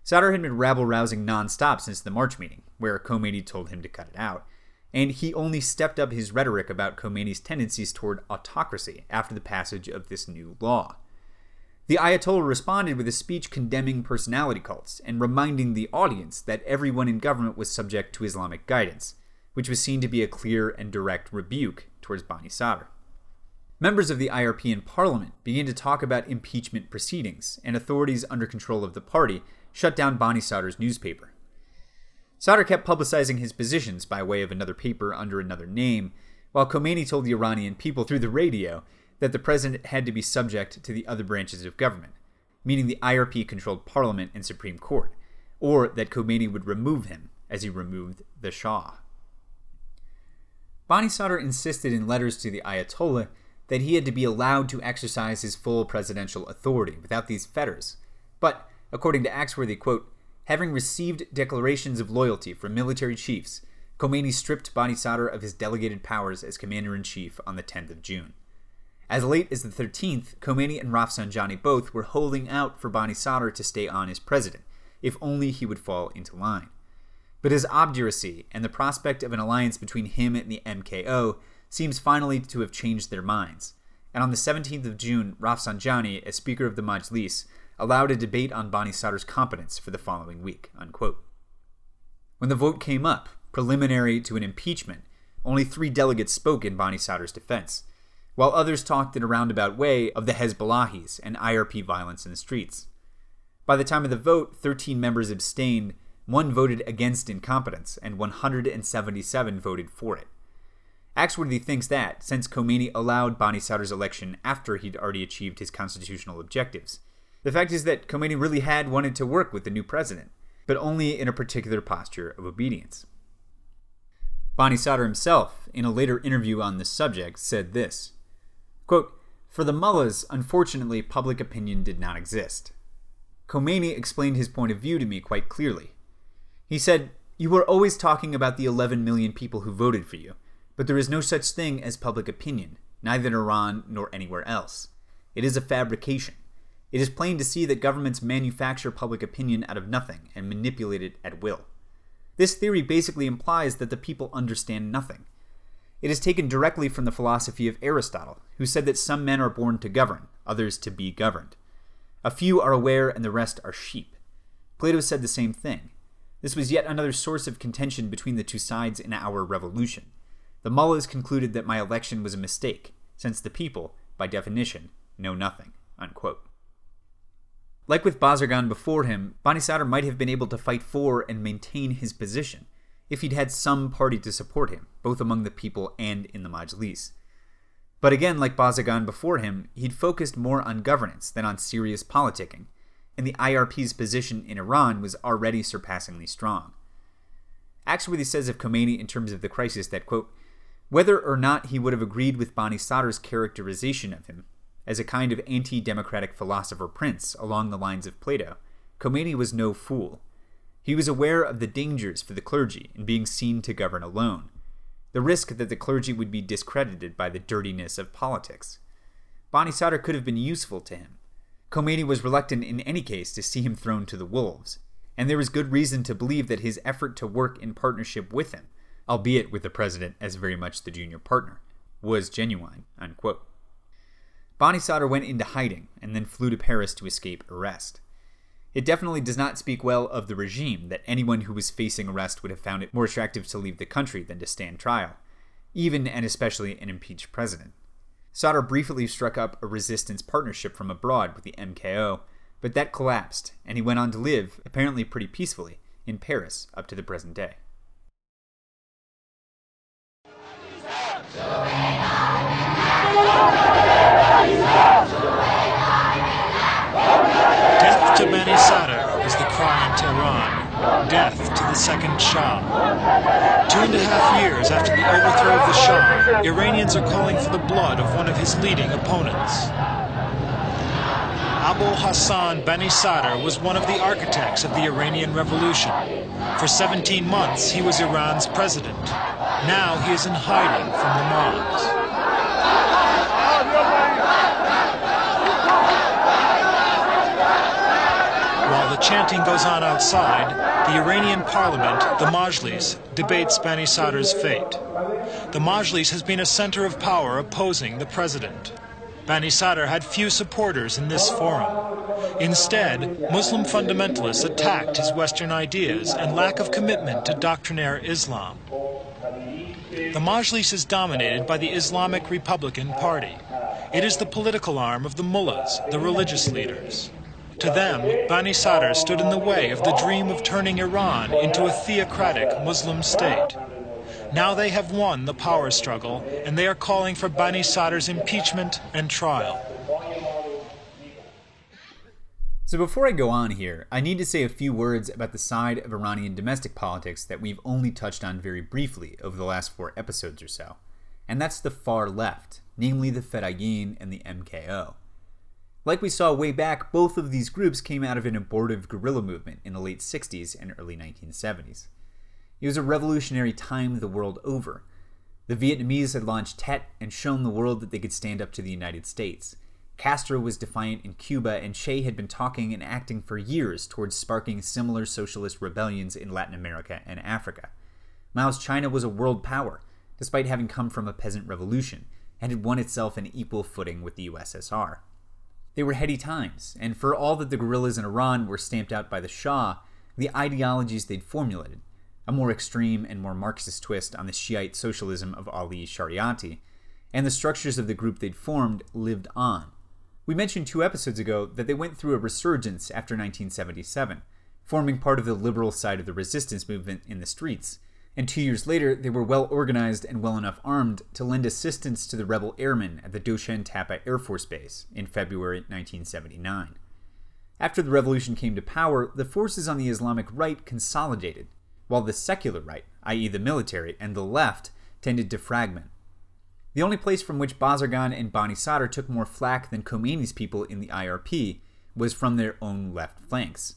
Sadr had been rabble rousing nonstop since the March meeting, where Khomeini told him to cut it out, and he only stepped up his rhetoric about Khomeini's tendencies toward autocracy after the passage of this new law. The Ayatollah responded with a speech condemning personality cults and reminding the audience that everyone in government was subject to Islamic guidance, which was seen to be a clear and direct rebuke towards Bani Sadr. Members of the IRP in parliament began to talk about impeachment proceedings, and authorities under control of the party shut down Bani Sadr's newspaper. Sadr kept publicizing his positions by way of another paper under another name, while Khomeini told the Iranian people through the radio that the president had to be subject to the other branches of government, meaning the IRP controlled parliament and Supreme Court, or that Khomeini would remove him as he removed the Shah. Bani Sadr insisted in letters to the Ayatollah that he had to be allowed to exercise his full presidential authority without these fetters, but According to Axworthy, quote, having received declarations of loyalty from military chiefs, Khomeini stripped Bani Sadr of his delegated powers as commander in chief on the 10th of June. As late as the 13th, Khomeini and Rafsanjani both were holding out for Bani Sadr to stay on as president, if only he would fall into line. But his obduracy and the prospect of an alliance between him and the MKO seems finally to have changed their minds. And on the 17th of June, Rafsanjani, as Speaker of the Majlis, allowed a debate on Bani Sadr's competence for the following week. Unquote. When the vote came up, preliminary to an impeachment, only three delegates spoke in Bani Sadr's defense, while others talked in a roundabout way of the Hezbollahis and IRP violence in the streets. By the time of the vote, 13 members abstained, one voted against incompetence, and 177 voted for it. Axworthy thinks that, since Khomeini allowed Bani Sadr's election after he'd already achieved his constitutional objectives, the fact is that Khomeini really had wanted to work with the new president, but only in a particular posture of obedience. Bani Sadr himself, in a later interview on this subject, said this quote, For the mullahs, unfortunately, public opinion did not exist. Khomeini explained his point of view to me quite clearly. He said, You were always talking about the 11 million people who voted for you, but there is no such thing as public opinion, neither in Iran nor anywhere else. It is a fabrication. It is plain to see that governments manufacture public opinion out of nothing and manipulate it at will. This theory basically implies that the people understand nothing. It is taken directly from the philosophy of Aristotle, who said that some men are born to govern, others to be governed. A few are aware and the rest are sheep. Plato said the same thing. This was yet another source of contention between the two sides in our revolution. The mullahs concluded that my election was a mistake, since the people, by definition, know nothing. Unquote. Like with Bazargan before him, Bani Sadr might have been able to fight for and maintain his position if he'd had some party to support him, both among the people and in the Majlis. But again, like Bazargan before him, he'd focused more on governance than on serious politicking, and the IRP's position in Iran was already surpassingly strong. Axworthy says of Khomeini in terms of the crisis that, quote, whether or not he would have agreed with Bani Sadr's characterization of him, as a kind of anti democratic philosopher prince along the lines of Plato, Khomeini was no fool. He was aware of the dangers for the clergy in being seen to govern alone, the risk that the clergy would be discredited by the dirtiness of politics. Bani Sadr could have been useful to him. Khomeini was reluctant in any case to see him thrown to the wolves, and there was good reason to believe that his effort to work in partnership with him, albeit with the president as very much the junior partner, was genuine. Unquote. Bani Sadr went into hiding and then flew to Paris to escape arrest. It definitely does not speak well of the regime that anyone who was facing arrest would have found it more attractive to leave the country than to stand trial, even and especially an impeached president. Sadr briefly struck up a resistance partnership from abroad with the MKO, but that collapsed, and he went on to live, apparently pretty peacefully, in Paris up to the present day. Death to Bani Sadr is the cry in Tehran. Death to the second Shah. Two and a half years after the overthrow of the Shah, Iranians are calling for the blood of one of his leading opponents. Abolhassan Bani Sadr was one of the architects of the Iranian Revolution. For 17 months, he was Iran's president. Now he is in hiding from the mobs. Chanting goes on outside, the Iranian parliament, the Majlis, debates Bani Sadr's fate. The Majlis has been a center of power opposing the president. Bani Sadr had few supporters in this forum. Instead, Muslim fundamentalists attacked his Western ideas and lack of commitment to doctrinaire Islam. The Majlis is dominated by the Islamic Republican Party. It is the political arm of the mullahs, the religious leaders. To them, Bani Sadr stood in the way of the dream of turning Iran into a theocratic Muslim state. Now they have won the power struggle, and they are calling for Bani Sadr's impeachment and trial. So before I go on here, I need to say a few words about the side of Iranian domestic politics that we've only touched on very briefly over the last four episodes or so. And that's the far left, namely the Fedayeen and the MKO. Like we saw way back, both of these groups came out of an abortive guerrilla movement in the late 60s and early 1970s. It was a revolutionary time the world over. The Vietnamese had launched Tet and shown the world that they could stand up to the United States. Castro was defiant in Cuba, and Che had been talking and acting for years towards sparking similar socialist rebellions in Latin America and Africa. Mao's China was a world power, despite having come from a peasant revolution, and had won itself an equal footing with the USSR. They were heady times, and for all that the guerrillas in Iran were stamped out by the Shah, the ideologies they'd formulated, a more extreme and more Marxist twist on the Shiite socialism of Ali Shariati, and the structures of the group they'd formed lived on. We mentioned two episodes ago that they went through a resurgence after 1977, forming part of the liberal side of the resistance movement in the streets. And two years later, they were well organized and well enough armed to lend assistance to the rebel airmen at the Doshan Tappeh Air Force Base in February 1979. After the revolution came to power, the forces on the Islamic right consolidated, while the secular right, i.e., the military, and the left tended to fragment. The only place from which Bazargan and Bani Sadr took more flack than Khomeini's people in the IRP was from their own left flanks.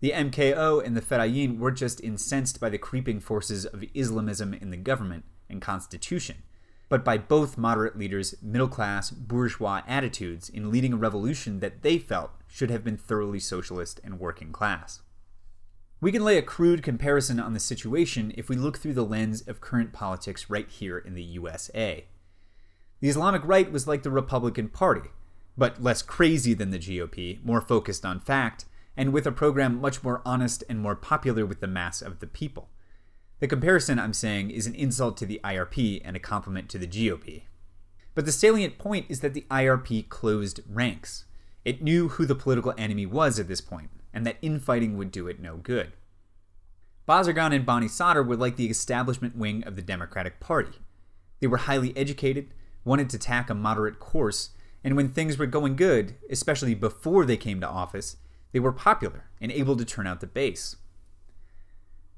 The MKO and the Fedayeen were just incensed by the creeping forces of Islamism in the government and constitution, but by both moderate leaders' middle class, bourgeois attitudes in leading a revolution that they felt should have been thoroughly socialist and working class. We can lay a crude comparison on the situation if we look through the lens of current politics right here in the USA. The Islamic right was like the Republican Party, but less crazy than the GOP, more focused on fact, and with a program much more honest and more popular with the mass of the people. The comparison, I'm saying, is an insult to the IRP and a compliment to the GOP. But the salient point is that the IRP closed ranks. It knew who the political enemy was at this point, and that infighting would do it no good. Bazargan and Bani Sadr were like the establishment wing of the Democratic Party. They were highly educated, wanted to tack a moderate course, and when things were going good, especially before they came to office, they were popular and able to turn out the base.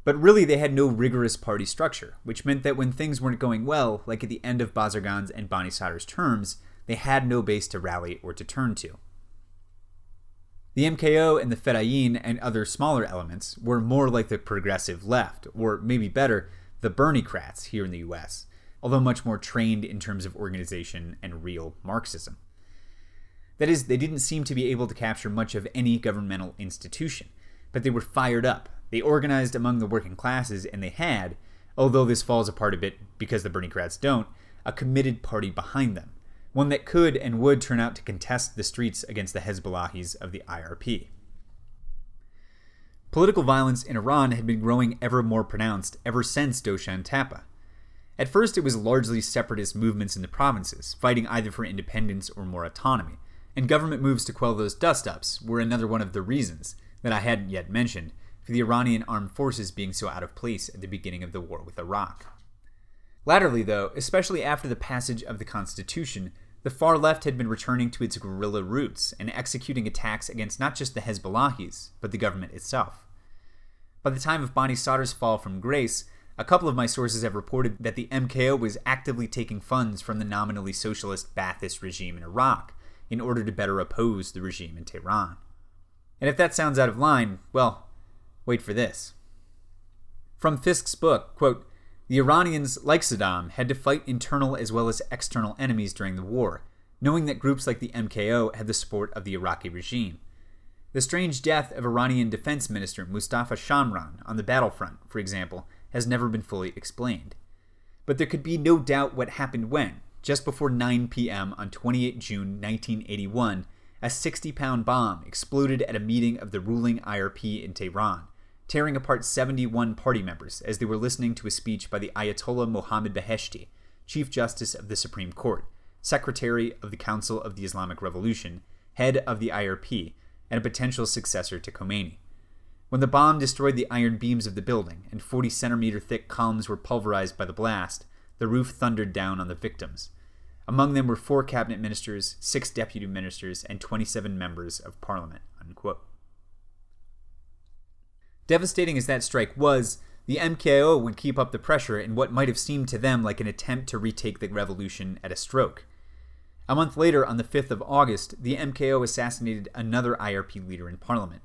But really, they had no rigorous party structure, which meant that when things weren't going well, like at the end of Bazargan's and Bani Sadr's terms, they had no base to rally or to turn to. The MKO and the Fedayeen and other smaller elements were more like the progressive left, or maybe better, the Berniecrats here in the US, although much more trained in terms of organization and real Marxism. That is, they didn't seem to be able to capture much of any governmental institution, but they were fired up. They organized among the working classes, and they had, although this falls apart a bit because the Berniecrats don't, a committed party behind them, one that could and would turn out to contest the streets against the Hezbollahis of the IRP. Political violence in Iran had been growing ever more pronounced ever since Doshan Tappeh. At first, it was largely separatist movements in the provinces, fighting either for independence or more autonomy, and government moves to quell those dust ups were another one of the reasons, that I hadn't yet mentioned, for the Iranian armed forces being so out of place at the beginning of the war with Iraq. Latterly, though, especially after the passage of the Constitution, the far left had been returning to its guerrilla roots and executing attacks against not just the Hezbollahis, but the government itself. By the time of Bani Sadr's fall from grace, a couple of my sources have reported that the MKO was actively taking funds from the nominally socialist Ba'athist regime in Iraq in order to better oppose the regime in Tehran. And if that sounds out of line, well, wait for this. From Fisk's book, quote, the Iranians, like Saddam, had to fight internal as well as external enemies during the war, knowing that groups like the MKO had the support of the Iraqi regime. The strange death of Iranian Defense Minister Mostafa Chamran on the battlefront, for example, has never been fully explained. But there could be no doubt what happened when, just before 9 p.m. on 28 June 1981, a 60 pound bomb exploded at a meeting of the ruling IRP in Tehran, tearing apart 71 party members as they were listening to a speech by the Ayatollah Mohammad Beheshti, Chief Justice of the Supreme Court, Secretary of the Council of the Islamic Revolution, head of the IRP, and a potential successor to Khomeini. When the bomb destroyed the iron beams of the building and 40 centimeter thick columns were pulverized by the blast, the roof thundered down on the victims. Among them were four cabinet ministers, six deputy ministers, and 27 members of parliament. Unquote. Devastating as that strike was, the MKO would keep up the pressure in what might have seemed to them like an attempt to retake the revolution at a stroke. A month later, on the 5th of August, the MKO assassinated another IRP leader in parliament.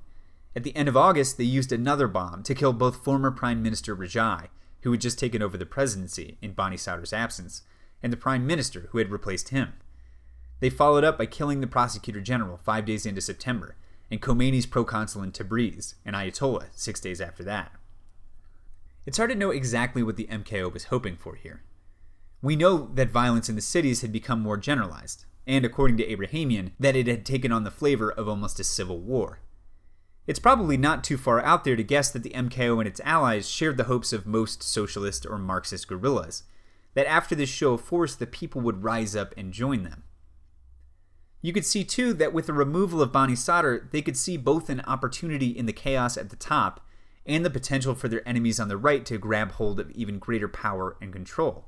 At the end of August, they used another bomb to kill both former Prime Minister Rajai, who had just taken over the presidency in Bani Sadr's absence, and the Prime Minister who had replaced him. They followed up by killing the Prosecutor General five days into September, and Khomeini's proconsul in Tabriz, and Ayatollah six days after that. It's hard to know exactly what the MKO was hoping for here. We know that violence in the cities had become more generalized, and according to Abrahamian, that it had taken on the flavor of almost a civil war. It's probably not too far out there to guess that the MKO and its allies shared the hopes of most socialist or Marxist guerrillas, that after this show of force, the people would rise up and join them. You could see, too, that with the removal of Bani Sadr, they could see both an opportunity in the chaos at the top and the potential for their enemies on the right to grab hold of even greater power and control.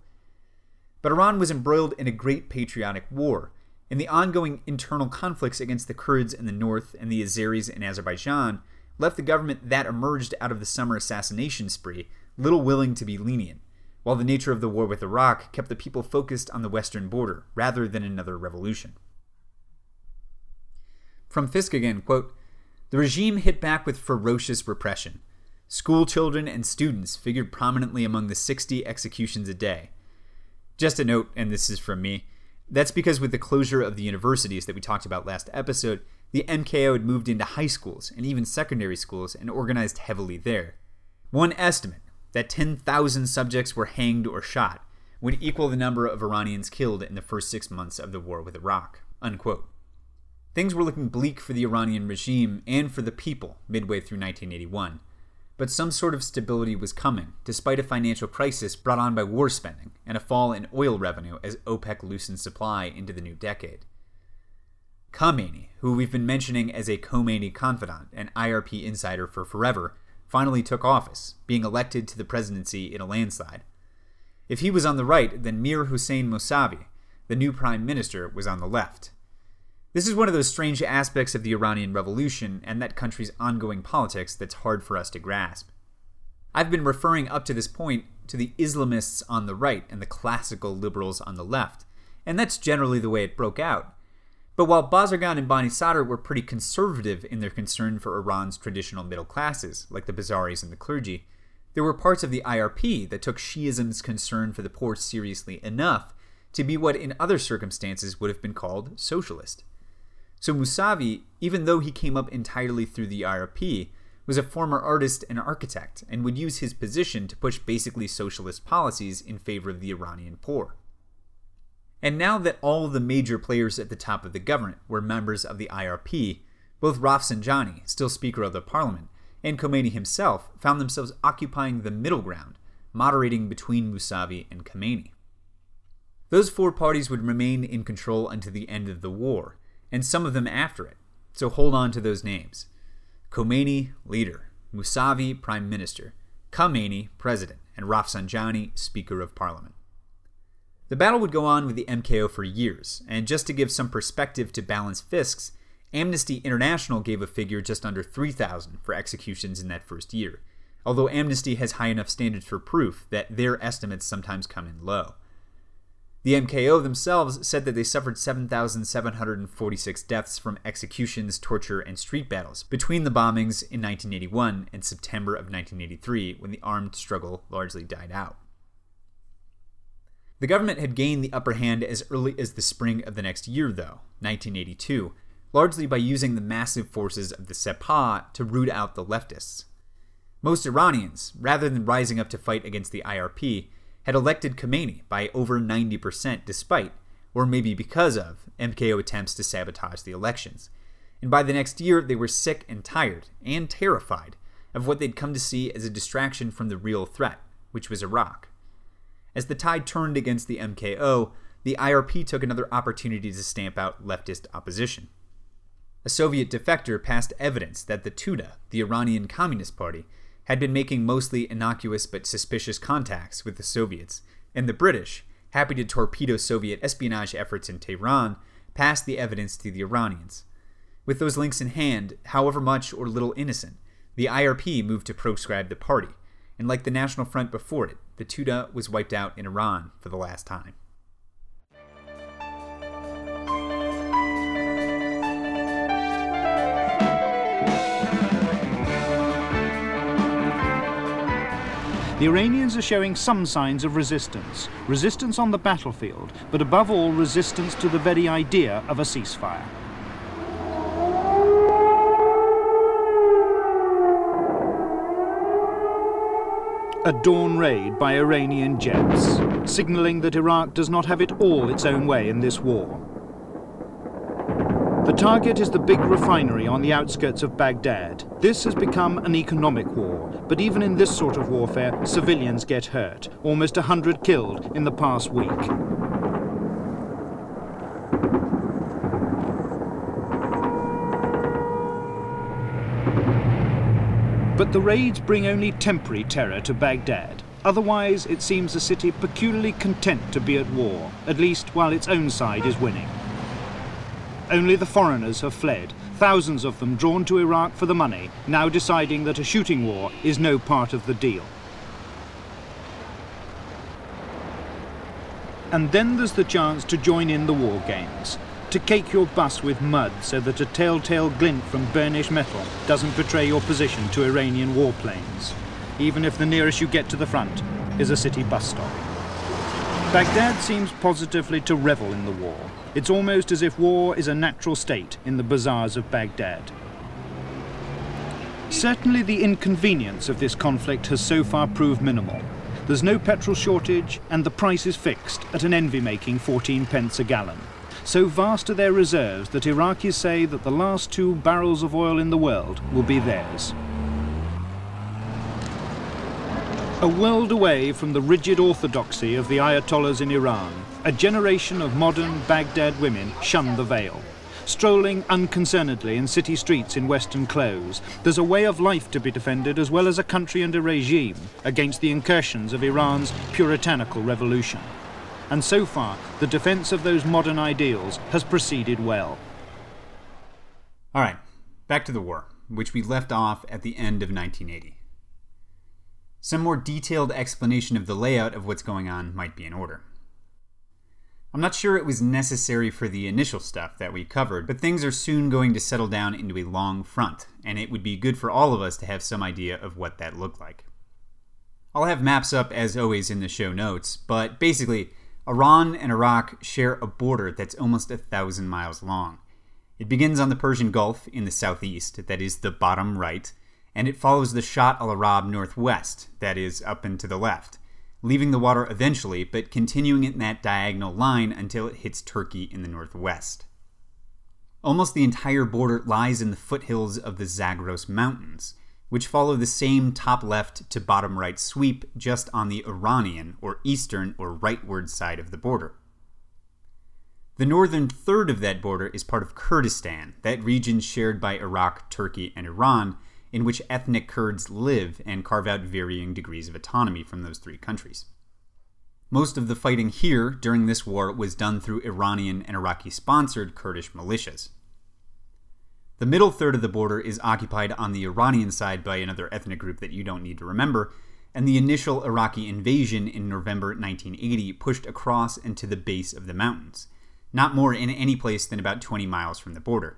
But Iran was embroiled in a great patriotic war, and the ongoing internal conflicts against the Kurds in the north and the Azeris in Azerbaijan left the government that emerged out of the summer assassination spree little willing to be lenient, while the nature of the war with Iraq kept the people focused on the western border rather than another revolution. From Fisk again, quote, the regime hit back with ferocious repression. School children and students figured prominently among the 60 executions a day. Just a note, and this is from me, that's because with the closure of the universities that we talked about last episode, the MKO had moved into high schools and even secondary schools and organized heavily there. One estimate that 10,000 subjects were hanged or shot would equal the number of Iranians killed in the first six months of the war with Iraq. Unquote. Things were looking bleak for the Iranian regime and for the people midway through 1981 but some sort of stability was coming, despite a financial crisis brought on by war spending and a fall in oil revenue as OPEC loosened supply into the new decade. Khamenei, who we've been mentioning as a Khomeini confidant and IRP insider for forever, finally took office, being elected to the presidency in a landslide. If he was on the right, then Mir Hossein Mousavi, the new prime minister, was on the left. This is one of those strange aspects of the Iranian Revolution and that country's ongoing politics that's hard for us to grasp. I've been referring up to this point to the Islamists on the right and the classical liberals on the left, and that's generally the way it broke out. But while Bazargan and Bani Sadr were pretty conservative in their concern for Iran's traditional middle classes, like the Bazaris and the clergy, there were parts of the IRP that took Shiism's concern for the poor seriously enough to be what in other circumstances would have been called socialist. So Musavi, even though he came up entirely through the IRP, was a former artist and architect and would use his position to push basically socialist policies in favor of the Iranian poor. And now that all the major players at the top of the government were members of the IRP, both Rafsanjani, still Speaker of the Parliament, and Khomeini himself found themselves occupying the middle ground, moderating between Musavi and Khamenei. Those four parties would remain in control until the end of the war, and some of them after it. So hold on to those names. Khomeini, leader. Musavi, prime minister. Khamenei, president. And Rafsanjani, speaker of parliament. The battle would go on with the MKO for years, and just to give some perspective to balance Fisk's, Amnesty International gave a figure just under 3,000 for executions in that first year, although Amnesty has high enough standards for proof that their estimates sometimes come in low. The MKO themselves said that they suffered 7,746 deaths from executions, torture, and street battles between the bombings in 1981 and September of 1983 when the armed struggle largely died out. The government had gained the upper hand as early as the spring of the next year, though, 1982, largely by using the massive forces of the Sepah to root out the leftists. Most Iranians, rather than rising up to fight against the IRP, had elected Khomeini by over 90% despite, or maybe because of, MKO attempts to sabotage the elections. And by the next year, they were sick and tired, and terrified, of what they'd come to see as a distraction from the real threat, which was Iraq. As the tide turned against the MKO, the IRP took another opportunity to stamp out leftist opposition. A Soviet defector passed evidence that the Tudeh, the Iranian Communist Party, had been making mostly innocuous but suspicious contacts with the Soviets, and the British, happy to torpedo Soviet espionage efforts in Tehran, passed the evidence to the Iranians. With those links in hand, however much or little innocent, the IRP moved to proscribe the party, and like the National Front before it, the Tudeh was wiped out in Iran for the last time. The Iranians are showing some signs of resistance. Resistance on the battlefield, but above all, resistance to the very idea of a ceasefire. A dawn raid by Iranian jets, signaling that Iraq does not have it all its own way in this war. The target is the big refinery on the outskirts of Baghdad. This has become an economic war, but even in this sort of warfare, civilians get hurt. Almost a hundred killed in the past week. But the raids bring only temporary terror to Baghdad. Otherwise, it seems a city peculiarly content to be at war, at least while its own side is winning. Only the foreigners have fled, thousands of them drawn to Iraq for the money, now deciding that a shooting war is no part of the deal. And then there's the chance to join in the war games, to cake your bus with mud so that a telltale glint from burnished metal doesn't betray your position to Iranian warplanes, even if the nearest you get to the front is a city bus stop. Baghdad seems positively to revel in the war, it's almost as if war is a natural state in the bazaars of Baghdad. Certainly the inconvenience of this conflict has so far proved minimal. There's no petrol shortage and the price is fixed at an envy-making 14 pence a gallon. So vast are their reserves that Iraqis say that the last two barrels of oil in the world will be theirs. A world away from the rigid orthodoxy of the Ayatollahs in Iran, a generation of modern Baghdad women shun the veil. Strolling unconcernedly in city streets in Western clothes, there's a way of life to be defended as well as a country and a regime against the incursions of Iran's puritanical revolution. And so far, the defense of those modern ideals has proceeded well. All right, back to the war, which we left off at the end of 1980. Some more detailed explanation of the layout of what's going on might be in order. I'm not sure it was necessary for the initial stuff that we covered, but things are soon going to settle down into a long front, and it would be good for all of us to have some idea of what that looked like. I'll have maps up as always in the show notes, but basically, Iran and Iraq share a border that's almost a thousand miles long. It begins on the Persian Gulf in the southeast, that is the bottom right, and it follows the Shatt al Arab northwest, that is up and to the left leaving the water eventually, but continuing in that diagonal line until it hits Turkey in the northwest. Almost the entire border lies in the foothills of the Zagros Mountains, which follow the same top left to bottom right sweep just on the Iranian or eastern or rightward side of the border. The northern third of that border is part of Kurdistan, that region shared by Iraq, Turkey, and Iran, in which ethnic Kurds live and carve out varying degrees of autonomy from those three countries. Most of the fighting here during this war was done through Iranian and Iraqi sponsored Kurdish militias. The middle third of the border is occupied on the Iranian side by another ethnic group that you don't need to remember, and the initial Iraqi invasion in November 1980 pushed across and to the base of the mountains, not more in any place than about 20 miles from the border.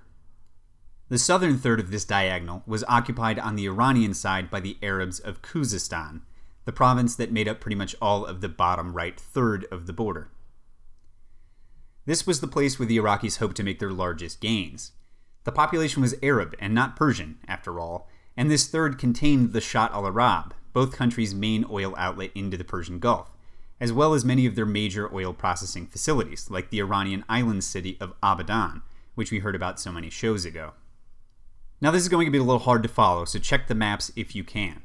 The southern third of this diagonal was occupied on the Iranian side by the Arabs of Khuzestan, the province that made up pretty much all of the bottom right third of the border. This was the place where the Iraqis hoped to make their largest gains. The population was Arab and not Persian, after all, and this third contained the Shat al Arab, both countries' main oil outlet into the Persian Gulf, as well as many of their major oil processing facilities, like the Iranian island city of Abadan, which we heard about so many shows ago. Now, this is going to be a little hard to follow, so check the maps if you can.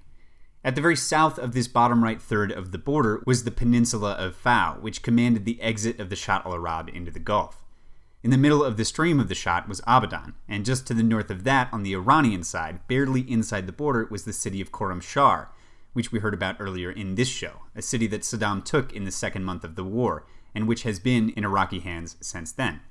At the very south of this bottom right third of the border was the peninsula of Fao, which commanded the exit of the Shat al Arab into the Gulf. In the middle of the stream of the Shat was Abadan, and just to the north of that, on the Iranian side, barely inside the border, was the city of Khorramshahr, which we heard about earlier in this show, a city that Saddam took in the second month of the war, and which has been in Iraqi hands since then.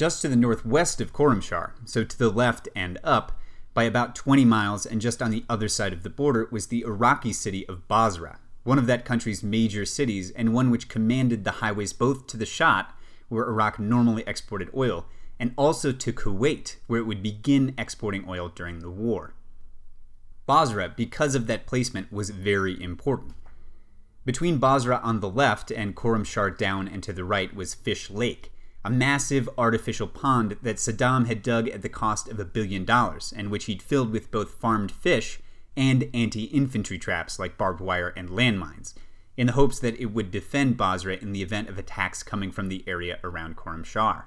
Just to the northwest of Khorramshahr, so to the left and up, by about 20 miles and just on the other side of the border was the Iraqi city of Basra, one of that country's major cities and one which commanded the highways both to the Shat, where Iraq normally exported oil, and also to Kuwait, where it would begin exporting oil during the war. Basra, because of that placement, was very important. Between Basra on the left and Khorramshahr down and to the right was Fish Lake, a massive artificial pond that Saddam had dug at the cost of a billion dollars, and which he'd filled with both farmed fish and anti infantry traps like barbed wire and landmines, in the hopes that it would defend Basra in the event of attacks coming from the area around Khorramshahr.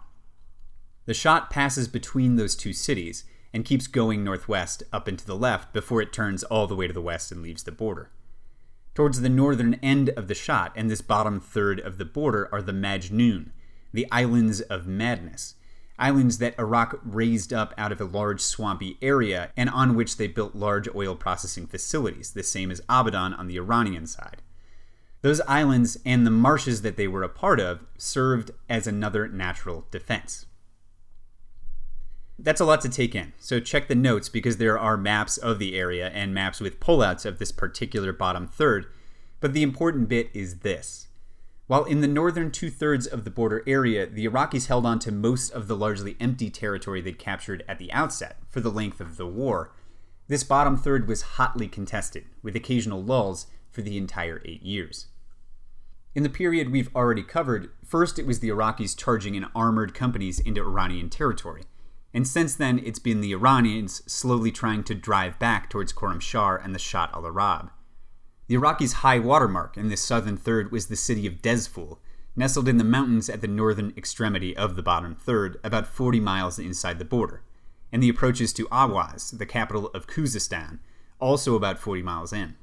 The Shat passes between those two cities and keeps going northwest up and to the left before it turns all the way to the west and leaves the border. Towards the northern end of the Shat and this bottom third of the border are the Majnoon, the Islands of Madness, islands that Iraq raised up out of a large swampy area and on which they built large oil processing facilities, the same as Abadan on the Iranian side. Those islands and the marshes that they were a part of served as another natural defense. That's a lot to take in, so check the notes because there are maps of the area and maps with pullouts of this particular bottom third. But the important bit is this while in the northern two thirds of the border area, the Iraqis held on to most of the largely empty territory they'd captured at the outset for the length of the war, this bottom third was hotly contested, with occasional lulls for the entire eight years. In the period we've already covered, first it was the Iraqis charging in armored companies into Iranian territory, and since then it's been the Iranians slowly trying to drive back towards Khorramshahr and the Shat al Arab. The Iraqis' high watermark in this southern third was the city of Dezful, nestled in the mountains at the northern extremity of the bottom third, about 40 miles inside the border, and the approaches to Ahwaz, the capital of Khuzestan, also about 40 miles in.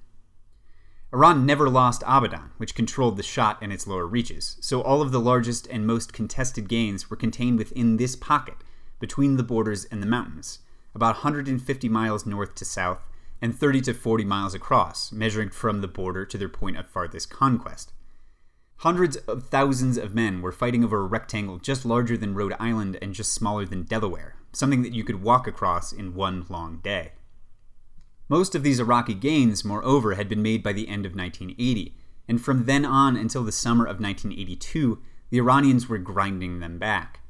Iran never lost Abadan, which controlled the Shat and its lower reaches, so all of the largest and most contested gains were contained within this pocket, between the borders and the mountains, about 150 miles north to south and 30 to 40 miles across, measuring from the border to their point of farthest conquest. Hundreds of thousands of men were fighting over a rectangle just larger than Rhode Island and just smaller than Delaware, something that you could walk across in one long day. Most of these Iraqi gains, moreover, had been made by the end of 1980, and from then on until the summer of 1982, the Iranians were grinding them back.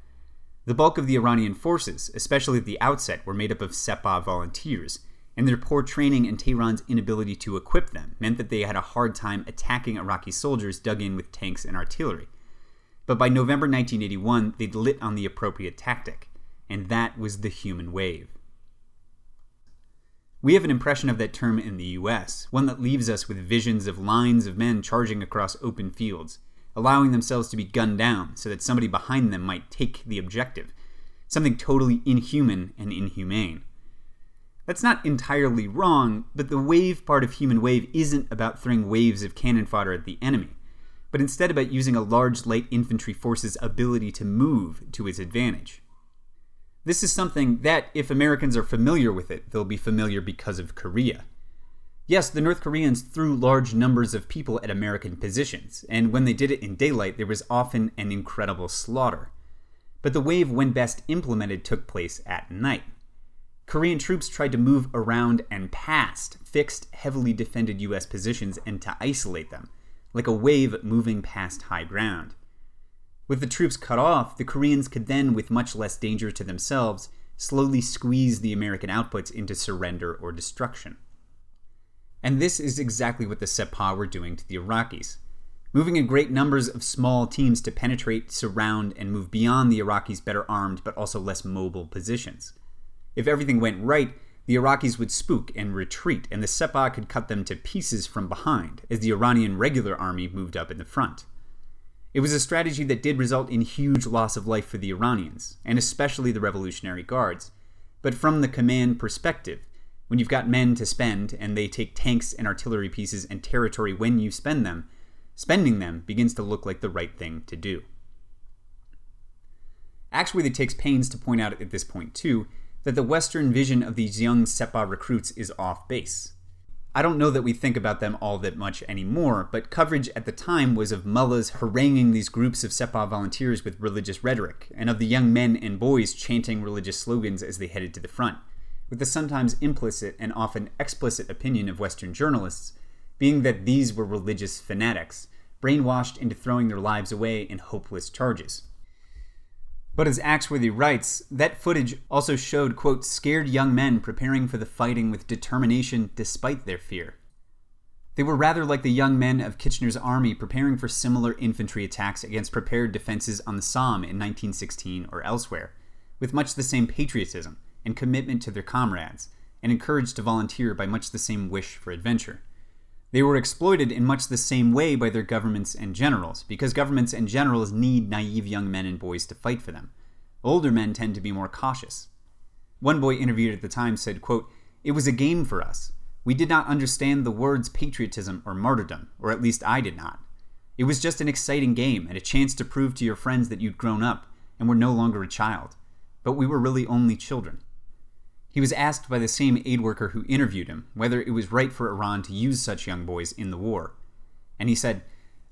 The bulk of the Iranian forces, especially at the outset, were made up of Sepah volunteers, and their poor training and Tehran's inability to equip them meant that they had a hard time attacking Iraqi soldiers dug in with tanks and artillery. But by November 1981, they'd lit on the appropriate tactic, and that was the human wave. We have an impression of that term in the US, one that leaves us with visions of lines of men charging across open fields, allowing themselves to be gunned down so that somebody behind them might take the objective, something totally inhuman and inhumane. That's not entirely wrong, but the wave part of Human Wave isn't about throwing waves of cannon fodder at the enemy, but instead about using a large light infantry force's ability to move to its advantage. This is something that, if Americans are familiar with it, they'll be familiar because of Korea. Yes, the North Koreans threw large numbers of people at American positions, and when they did it in daylight, there was often an incredible slaughter. But the wave, when best implemented, took place at night. Korean troops tried to move around and past fixed, heavily defended US positions and to isolate them, like a wave moving past high ground. With the troops cut off, the Koreans could then, with much less danger to themselves, slowly squeeze the American outputs into surrender or destruction. And this is exactly what the Sepah were doing to the Iraqis. moving in great numbers of small teams to penetrate, surround, and move beyond the Iraqis' better armed but also less mobile positions. If everything went right, the Iraqis would spook and retreat, and the Sepah could cut them to pieces from behind as the Iranian regular army moved up in the front. It was a strategy that did result in huge loss of life for the Iranians, and especially the Revolutionary Guards. But from the command perspective, when you've got men to spend and they take tanks and artillery pieces and territory when you spend them, spending them begins to look like the right thing to do. Axworthy, it takes pains to point out at this point, too, that the Western vision of these young Sepah recruits is off base. I don't know that we think about them all that much anymore, but coverage at the time was of mullahs haranguing these groups of Sepah volunteers with religious rhetoric, and of the young men and boys chanting religious slogans as they headed to the front, with the sometimes implicit and often explicit opinion of Western journalists being that these were religious fanatics, brainwashed into throwing their lives away in hopeless charges. But as Axworthy writes, that footage also showed, quote, scared young men preparing for the fighting with determination despite their fear. They were rather like the young men of Kitchener's army preparing for similar infantry attacks against prepared defenses on the Somme in 1916 or elsewhere, with much the same patriotism and commitment to their comrades, and encouraged to volunteer by much the same wish for adventure. They were exploited in much the same way by their governments and generals, because governments and generals need naive young men and boys to fight for them. Older men tend to be more cautious. One boy interviewed at the time said, quote, It was a game for us. We did not understand the words patriotism or martyrdom, or at least I did not. It was just an exciting game and a chance to prove to your friends that you'd grown up and were no longer a child. But we were really only children. He was asked by the same aid worker who interviewed him whether it was right for Iran to use such young boys in the war. And he said,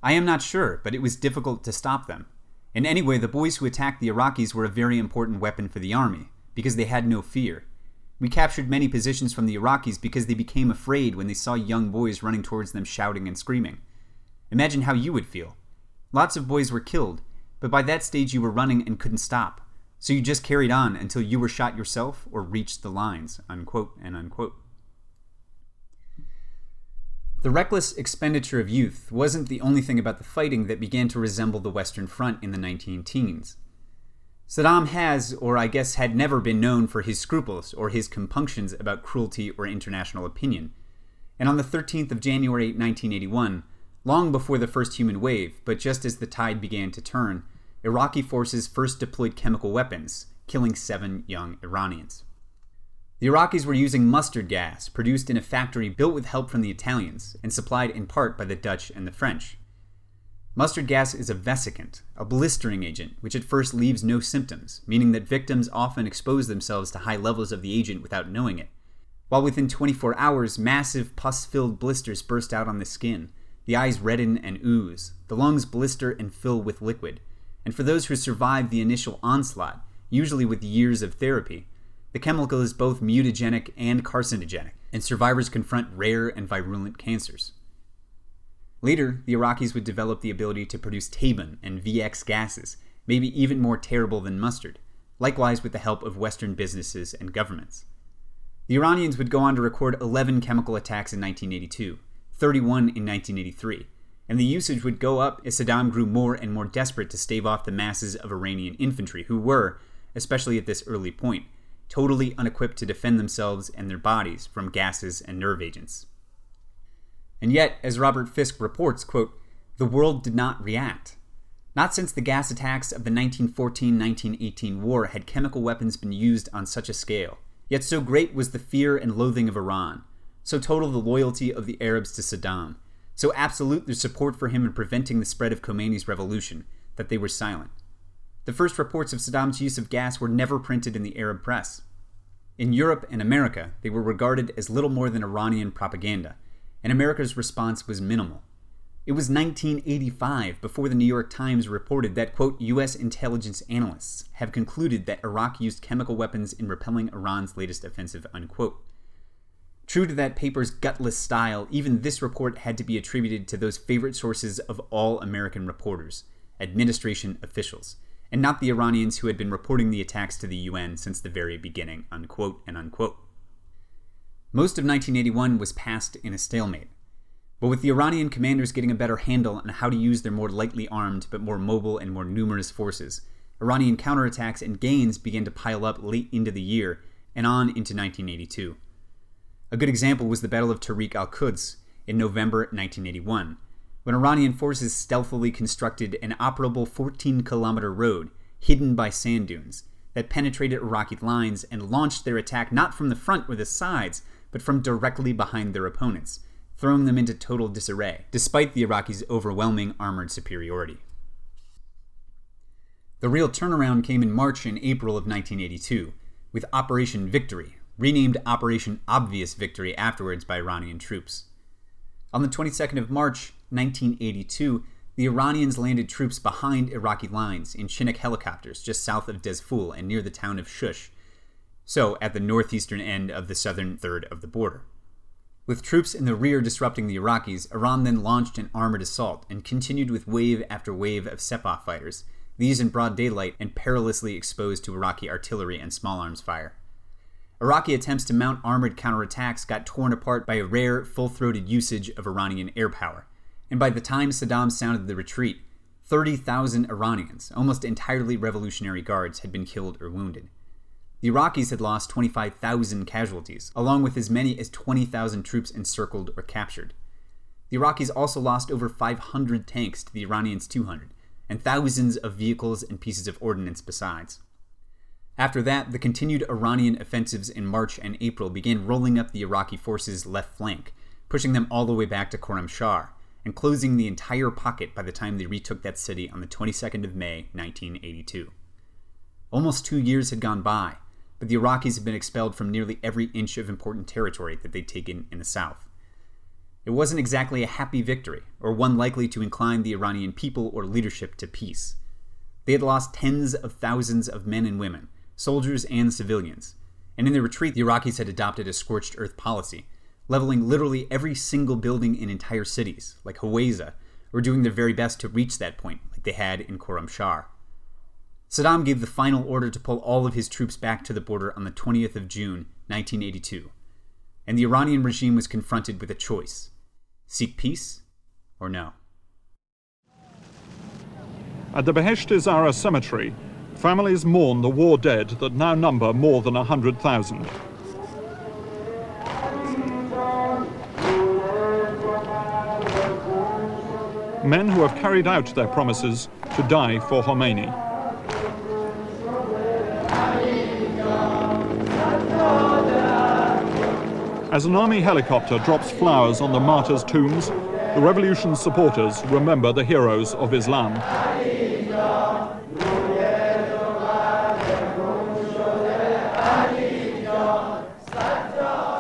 I am not sure, but it was difficult to stop them. And anyway, the boys who attacked the Iraqis were a very important weapon for the army, because they had no fear. We captured many positions from the Iraqis because they became afraid when they saw young boys running towards them shouting and screaming. Imagine how you would feel. Lots of boys were killed, but by that stage you were running and couldn't stop. So you just carried on until you were shot yourself or reached the lines, unquote and unquote. The reckless expenditure of youth wasn't the only thing about the fighting that began to resemble the Western Front in the 19 teens. Saddam has, or I guess had never been known for his scruples or his compunctions about cruelty or international opinion. And on the 13th of January 1981, long before the first human wave, but just as the tide began to turn, Iraqi forces first deployed chemical weapons, killing seven young Iranians. The Iraqis were using mustard gas, produced in a factory built with help from the Italians and supplied in part by the Dutch and the French. Mustard gas is a vesicant, a blistering agent, which at first leaves no symptoms, meaning that victims often expose themselves to high levels of the agent without knowing it. While within 24 hours, massive pus filled blisters burst out on the skin, the eyes redden and ooze, the lungs blister and fill with liquid, and for those who survive the initial onslaught, usually with years of therapy, the chemical is both mutagenic and carcinogenic, and survivors confront rare and virulent cancers. Later, the Iraqis would develop the ability to produce tabun and VX gases, maybe even more terrible than mustard, likewise with the help of Western businesses and governments. The Iranians would go on to record 11 chemical attacks in 1982, 31 in 1983, and the usage would go up as Saddam grew more and more desperate to stave off the masses of Iranian infantry who were, especially at this early point, totally unequipped to defend themselves and their bodies from gases and nerve agents. And yet, as Robert Fisk reports, quote, the world did not react. Not since the gas attacks of the 1914 1918 war had chemical weapons been used on such a scale. Yet so great was the fear and loathing of Iran, so total the loyalty of the Arabs to Saddam, so absolute their support for him in preventing the spread of Khomeini's revolution that they were silent. The first reports of Saddam's use of gas were never printed in the Arab press. In Europe and America, they were regarded as little more than Iranian propaganda, and America's response was minimal. It was 1985 before the New York Times reported that, quote, U.S. intelligence analysts have concluded that Iraq used chemical weapons in repelling Iran's latest offensive, unquote. True to that paper's gutless style, even this report had to be attributed to those favorite sources of all American reporters, administration officials, and not the Iranians who had been reporting the attacks to the UN since the very beginning, unquote and unquote. Most of 1981 was passed in a stalemate. But with the Iranian commanders getting a better handle on how to use their more lightly armed but more mobile and more numerous forces, Iranian counterattacks and gains began to pile up late into the year and on into 1982. A good example was the Battle of Tariq al Quds in November 1981, when Iranian forces stealthily constructed an operable 14 kilometer road hidden by sand dunes that penetrated Iraqi lines and launched their attack not from the front or the sides, but from directly behind their opponents, throwing them into total disarray, despite the Iraqis' overwhelming armored superiority. The real turnaround came in March and April of 1982, with Operation Victory, renamed Operation Obvious Victory afterwards by Iranian troops. On the 22nd of March 1982, the Iranians landed troops behind Iraqi lines in Chinook helicopters just south of Dezful and near the town of Shush, so at the northeastern end of the southern third of the border. With troops in the rear disrupting the Iraqis, Iran then launched an armored assault and continued with wave after wave of Sepah fighters, these in broad daylight and perilously exposed to Iraqi artillery and small arms fire. Iraqi attempts to mount armored counterattacks got torn apart by a rare, full throated usage of Iranian air power, and by the time Saddam sounded the retreat, 30,000 Iranians, almost entirely Revolutionary Guards, had been killed or wounded. The Iraqis had lost 25,000 casualties, along with as many as 20,000 troops encircled or captured. The Iraqis also lost over 500 tanks to the Iranians' 200, and thousands of vehicles and pieces of ordnance besides. After that, the continued Iranian offensives in March and April began rolling up the Iraqi forces' left flank, pushing them all the way back to Khorramshahr, and closing the entire pocket by the time they retook that city on the 22nd of May, 1982. Almost two years had gone by, but the Iraqis had been expelled from nearly every inch of important territory that they'd taken in the south. It wasn't exactly a happy victory, or one likely to incline the Iranian people or leadership to peace. They had lost tens of thousands of men and women, soldiers and civilians, and in their retreat, the Iraqis had adopted a scorched earth policy, leveling literally every single building in entire cities, like Haweza, or doing their very best to reach that point, like they had in Khorramshahr. Saddam gave the final order to pull all of his troops back to the border on the 20th of June, 1982, and the Iranian regime was confronted with a choice Seek peace or no? At the Behesht Zahra cemetery, families mourn the war dead that now number more than 100,000. Men who have carried out their promises to die for Khomeini. As an army helicopter drops flowers on the martyrs' tombs, the revolution's supporters remember the heroes of Islam.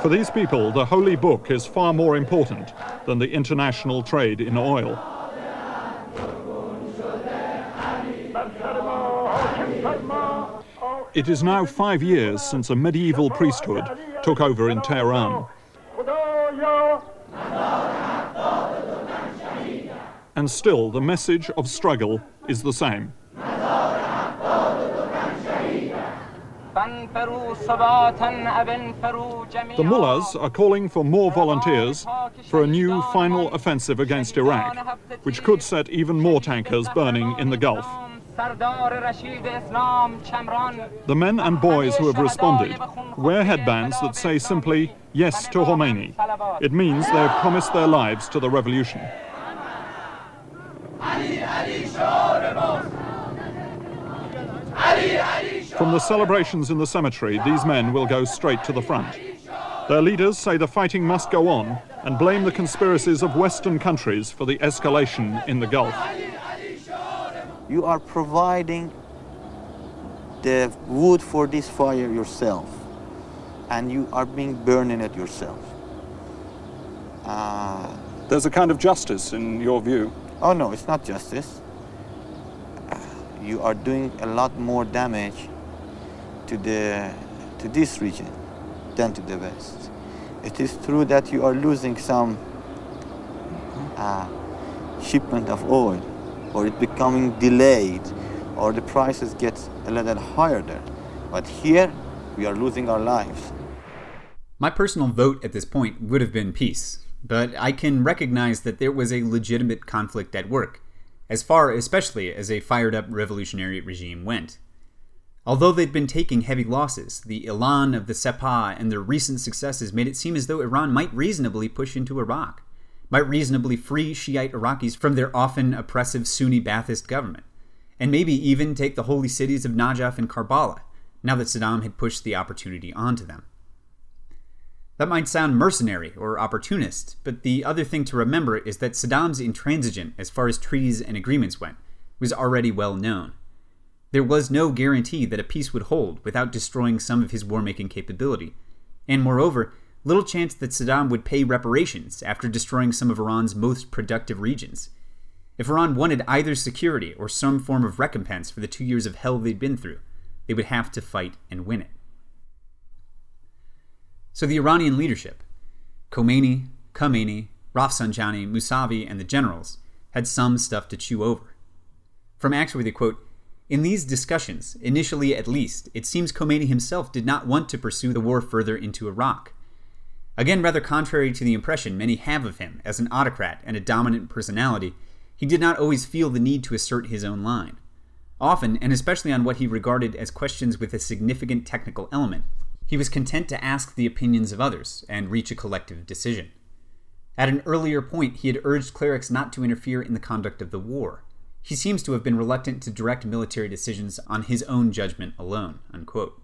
For these people, the holy book is far more important than the international trade in oil. It is now five years since a medieval priesthood took over in Tehran. And still, the message of struggle is the same. The mullahs are calling for more volunteers for a new final offensive against Iraq, which could set even more tankers burning in the Gulf. The men and boys who have responded wear headbands that say simply, yes to Khomeini. It means they have promised their lives to the revolution. From the celebrations in the cemetery, these men will go straight to the front. Their leaders say the fighting must go on and blame the conspiracies of Western countries for the escalation in the Gulf you are providing the wood for this fire yourself and you are being burning it yourself. Uh, There's a kind of justice in your view. Oh no, it's not justice. You are doing a lot more damage to the to this region than to the west. It is true that you are losing some uh, shipment of oil, or it becoming delayed or the prices get a little higher there. But here we are losing our lives. My personal vote at this point would have been peace, but I can recognize that there was a legitimate conflict at work, as far especially as a fired up revolutionary regime went. Although they'd been taking heavy losses, the elan of the Sepah and their recent successes made it seem as though Iran might reasonably push into Iraq, might reasonably free Shiite Iraqis from their often oppressive Sunni Ba'athist government, and maybe even take the holy cities of Najaf and Karbala, now that Saddam had pushed the opportunity onto them. That might sound mercenary or opportunist, but the other thing to remember is that Saddam's intransigent as far as treaties and agreements went was already well known. There was no guarantee that a peace would hold without destroying some of his war making capability, and moreover, little chance that Saddam would pay reparations after destroying some of Iran's most productive regions. If Iran wanted either security or some form of recompense for the two years of hell they'd been through, they would have to fight and win it. So the Iranian leadership, Khomeini, Khamenei, Rafsanjani, Musavi, and the generals, had some stuff to chew over. From Axworthy, quote, in these discussions, initially at least, it seems Khomeini himself did not want to pursue the war further into Iraq. Again, rather contrary to the impression many have of him as an autocrat and a dominant personality, he did not always feel the need to assert his own line. Often, and especially on what he regarded as questions with a significant technical element, he was content to ask the opinions of others and reach a collective decision. At an earlier point, he had urged clerics not to interfere in the conduct of the war. He seems to have been reluctant to direct military decisions on his own judgment alone. Unquote.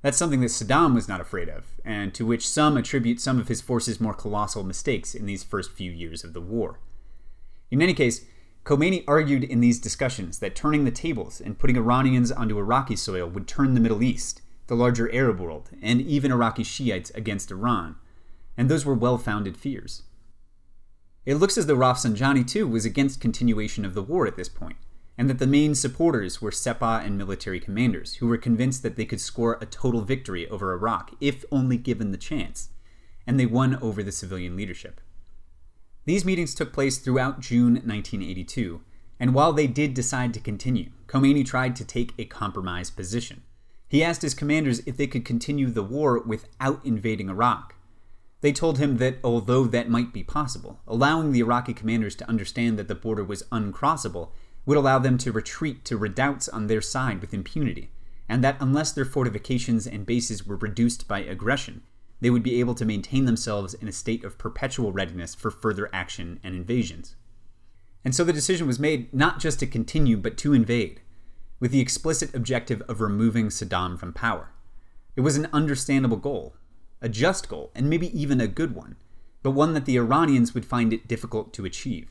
That's something that Saddam was not afraid of, and to which some attribute some of his force's more colossal mistakes in these first few years of the war. In any case, Khomeini argued in these discussions that turning the tables and putting Iranians onto Iraqi soil would turn the Middle East, the larger Arab world, and even Iraqi Shiites against Iran, and those were well founded fears. It looks as though Rafsanjani, too, was against continuation of the war at this point, and that the main supporters were Sepah and military commanders, who were convinced that they could score a total victory over Iraq if only given the chance, and they won over the civilian leadership. These meetings took place throughout June 1982, and while they did decide to continue, Khomeini tried to take a compromise position. He asked his commanders if they could continue the war without invading Iraq. They told him that although that might be possible, allowing the Iraqi commanders to understand that the border was uncrossable would allow them to retreat to redoubts on their side with impunity, and that unless their fortifications and bases were reduced by aggression, they would be able to maintain themselves in a state of perpetual readiness for further action and invasions. And so the decision was made not just to continue, but to invade, with the explicit objective of removing Saddam from power. It was an understandable goal, a just goal, and maybe even a good one, but one that the Iranians would find it difficult to achieve.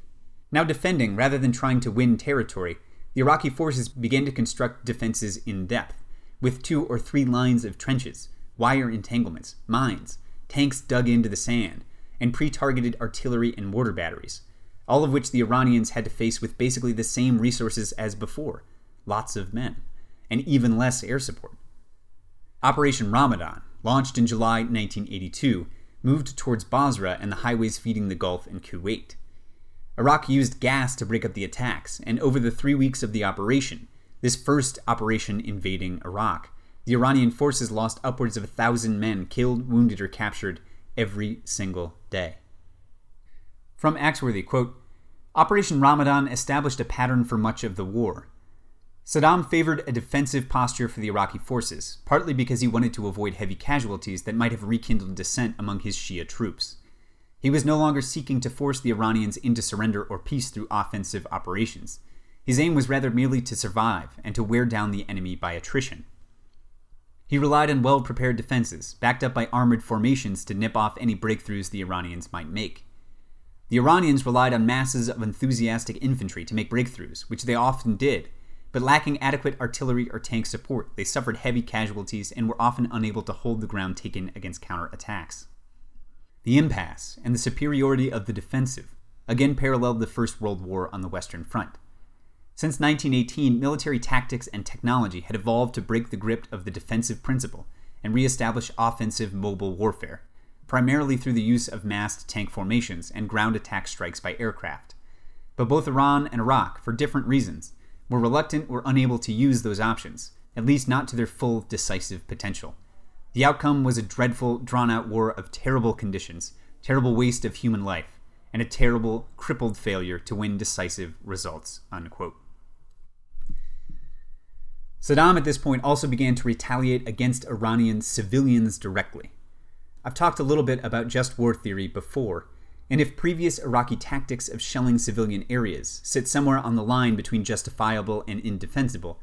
Now defending rather than trying to win territory, the Iraqi forces began to construct defenses in depth, with two or three lines of trenches, wire entanglements, mines, tanks dug into the sand, and pre targeted artillery and mortar batteries, all of which the Iranians had to face with basically the same resources as before lots of men, and even less air support. Operation Ramadan, launched in July 1982, moved towards Basra and the highways feeding the Gulf and Kuwait. Iraq used gas to break up the attacks, and over the three weeks of the operation, this first operation invading Iraq, the Iranian forces lost upwards of a thousand men killed, wounded, or captured every single day. From Axworthy, quote, Operation Ramadan established a pattern for much of the war. Saddam favored a defensive posture for the Iraqi forces, partly because he wanted to avoid heavy casualties that might have rekindled dissent among his Shia troops. He was no longer seeking to force the Iranians into surrender or peace through offensive operations. His aim was rather merely to survive and to wear down the enemy by attrition. He relied on well prepared defenses, backed up by armored formations to nip off any breakthroughs the Iranians might make. The Iranians relied on masses of enthusiastic infantry to make breakthroughs, which they often did, but lacking adequate artillery or tank support, they suffered heavy casualties and were often unable to hold the ground taken against counterattacks. The impasse and the superiority of the defensive again paralleled the First World War on the Western Front. Since 1918, military tactics and technology had evolved to break the grip of the defensive principle and reestablish offensive mobile warfare, primarily through the use of massed tank formations and ground attack strikes by aircraft. But both Iran and Iraq, for different reasons, were reluctant or unable to use those options, at least not to their full decisive potential. The outcome was a dreadful, drawn out war of terrible conditions, terrible waste of human life, and a terrible, crippled failure to win decisive results. Unquote. Saddam at this point also began to retaliate against Iranian civilians directly. I've talked a little bit about just war theory before, and if previous Iraqi tactics of shelling civilian areas sit somewhere on the line between justifiable and indefensible,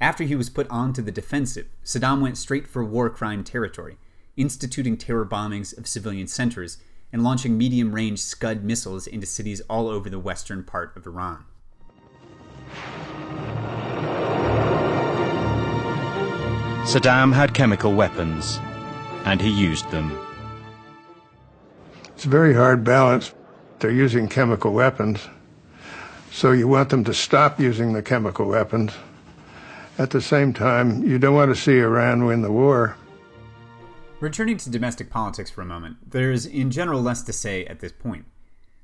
after he was put onto the defensive, Saddam went straight for war crime territory, instituting terror bombings of civilian centers and launching medium range Scud missiles into cities all over the western part of Iran. Saddam had chemical weapons, and he used them. It's a very hard balance. They're using chemical weapons, so you want them to stop using the chemical weapons. At the same time, you don't want to see Iran win the war. Returning to domestic politics for a moment, there's in general less to say at this point.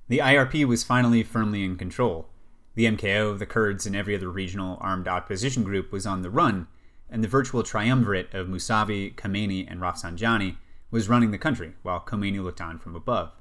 The IRP was finally firmly in control. The MKO, the Kurds, and every other regional armed opposition group was on the run, and the virtual triumvirate of Musavi, Khamenei, and Rafsanjani was running the country, while Khomeini looked on from above.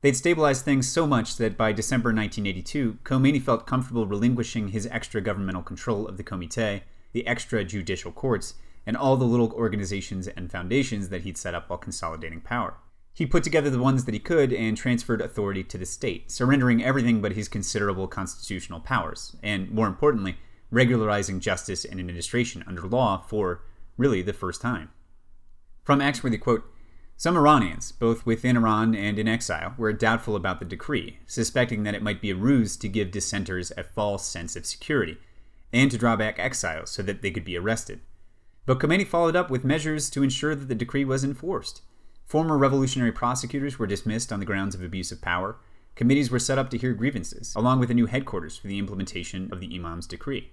They'd stabilized things so much that by December 1982, Khomeini felt comfortable relinquishing his extra governmental control of the Comité, the extra judicial courts, and all the little organizations and foundations that he'd set up while consolidating power. He put together the ones that he could and transferred authority to the state, surrendering everything but his considerable constitutional powers, and more importantly, regularizing justice and administration under law for, really, the first time. From Axworthy quote, some Iranians, both within Iran and in exile, were doubtful about the decree, suspecting that it might be a ruse to give dissenters a false sense of security, and to draw back exiles so that they could be arrested. But Khomeini followed up with measures to ensure that the decree was enforced. Former revolutionary prosecutors were dismissed on the grounds of abuse of power. Committees were set up to hear grievances, along with a new headquarters for the implementation of the Imam's decree.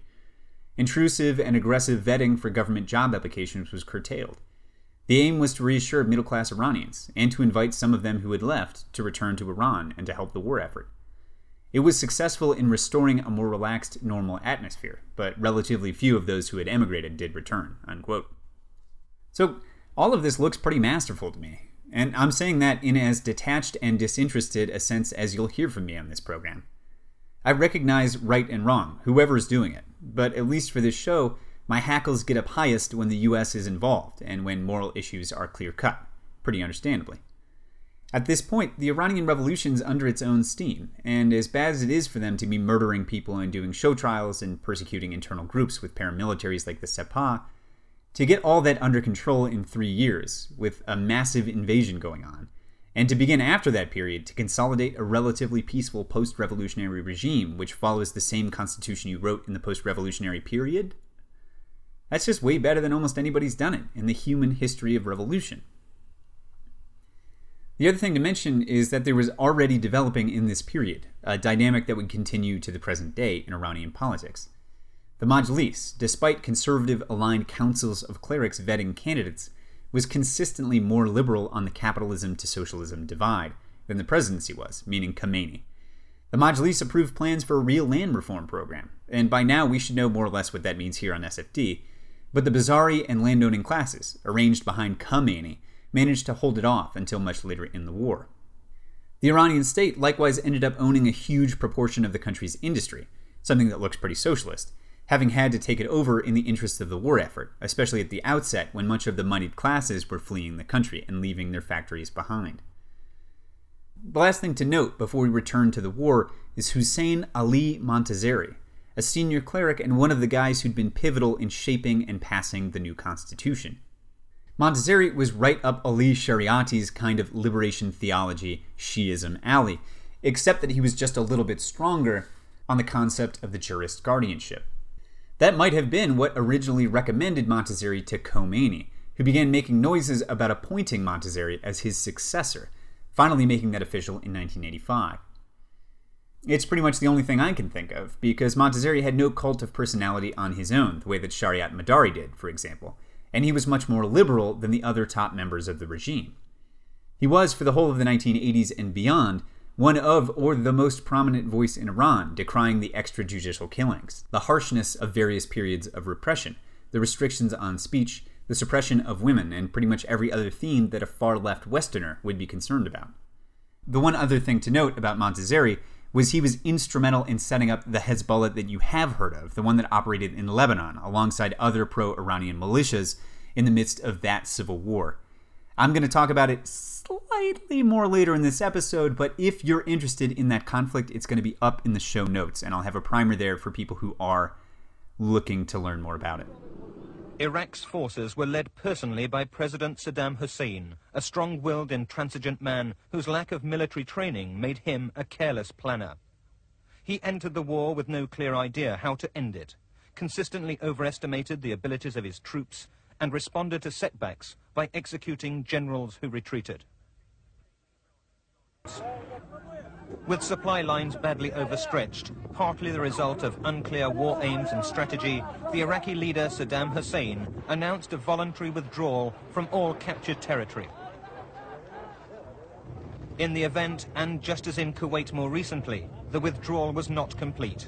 Intrusive and aggressive vetting for government job applications was curtailed. The aim was to reassure middle class Iranians and to invite some of them who had left to return to Iran and to help the war effort. It was successful in restoring a more relaxed, normal atmosphere, but relatively few of those who had emigrated did return. Unquote. So, all of this looks pretty masterful to me, and I'm saying that in as detached and disinterested a sense as you'll hear from me on this program. I recognize right and wrong, whoever's doing it, but at least for this show, my hackles get up highest when the US is involved and when moral issues are clear cut, pretty understandably. At this point, the Iranian revolution's under its own steam, and as bad as it is for them to be murdering people and doing show trials and persecuting internal groups with paramilitaries like the Sepah, to get all that under control in three years, with a massive invasion going on, and to begin after that period to consolidate a relatively peaceful post revolutionary regime which follows the same constitution you wrote in the post revolutionary period, that's just way better than almost anybody's done it in the human history of revolution. The other thing to mention is that there was already developing in this period a dynamic that would continue to the present day in Iranian politics. The Majlis, despite conservative aligned councils of clerics vetting candidates, was consistently more liberal on the capitalism to socialism divide than the presidency was, meaning Khomeini. The Majlis approved plans for a real land reform program, and by now we should know more or less what that means here on SFD, but the Bazari and landowning classes, arranged behind Khomeini, managed to hold it off until much later in the war. The Iranian state likewise ended up owning a huge proportion of the country's industry, something that looks pretty socialist, having had to take it over in the interests of the war effort, especially at the outset when much of the moneyed classes were fleeing the country and leaving their factories behind. The last thing to note before we return to the war is Hussein Ali Montazeri, a senior cleric and one of the guys who'd been pivotal in shaping and passing the new constitution. Montazeri was right up Ali Shariati's kind of liberation theology, Shiism alley, except that he was just a little bit stronger on the concept of the jurist guardianship. That might have been what originally recommended Montazeri to Khomeini, who began making noises about appointing Montazeri as his successor, finally making that official in 1985. It's pretty much the only thing I can think of, because Montazeri had no cult of personality on his own, the way that Shariat Madari did, for example, and he was much more liberal than the other top members of the regime. He was, for the whole of the 1980s and beyond, one of or the most prominent voice in Iran decrying the extrajudicial killings, the harshness of various periods of repression, the restrictions on speech, the suppression of women, and pretty much every other theme that a far left Westerner would be concerned about. The one other thing to note about Montazeri was he was instrumental in setting up the Hezbollah that you have heard of, the one that operated in Lebanon alongside other pro Iranian militias in the midst of that civil war. I'm going to talk about it slightly more later in this episode, but if you're interested in that conflict, it's going to be up in the show notes, and I'll have a primer there for people who are looking to learn more about it. Iraq's forces were led personally by President Saddam Hussein, a strong-willed, intransigent man whose lack of military training made him a careless planner. He entered the war with no clear idea how to end it, consistently overestimated the abilities of his troops, and responded to setbacks by executing generals who retreated. With supply lines badly overstretched, partly the result of unclear war aims and strategy, the Iraqi leader Saddam Hussein announced a voluntary withdrawal from all captured territory. In the event, and just as in Kuwait more recently, the withdrawal was not complete.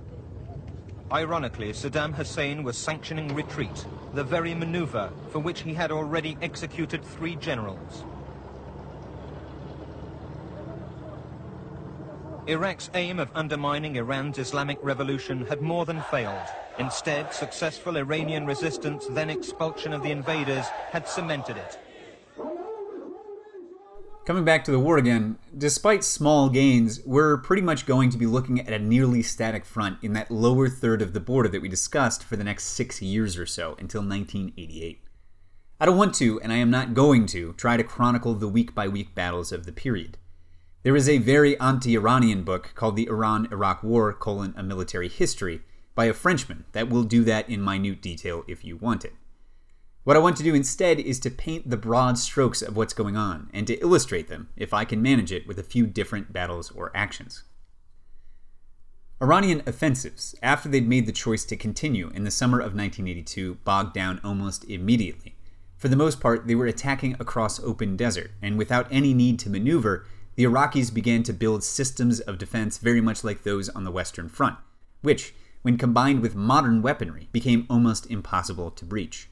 Ironically, Saddam Hussein was sanctioning retreat, the very maneuver for which he had already executed three generals. Iraq's aim of undermining Iran's Islamic Revolution had more than failed. Instead, successful Iranian resistance, then expulsion of the invaders, had cemented it. Coming back to the war again, despite small gains, we're pretty much going to be looking at a nearly static front in that lower third of the border that we discussed for the next six years or so until 1988. I don't want to, and I am not going to, try to chronicle the week by week battles of the period. There is a very anti-Iranian book called The Iran-Iraq War, colon, A Military History, by a Frenchman that will do that in minute detail if you want it. What I want to do instead is to paint the broad strokes of what's going on, and to illustrate them, if I can manage it, with a few different battles or actions. Iranian offensives, after they'd made the choice to continue in the summer of 1982, bogged down almost immediately. For the most part, they were attacking across open desert, and without any need to maneuver, the Iraqis began to build systems of defense very much like those on the Western Front, which, when combined with modern weaponry, became almost impossible to breach.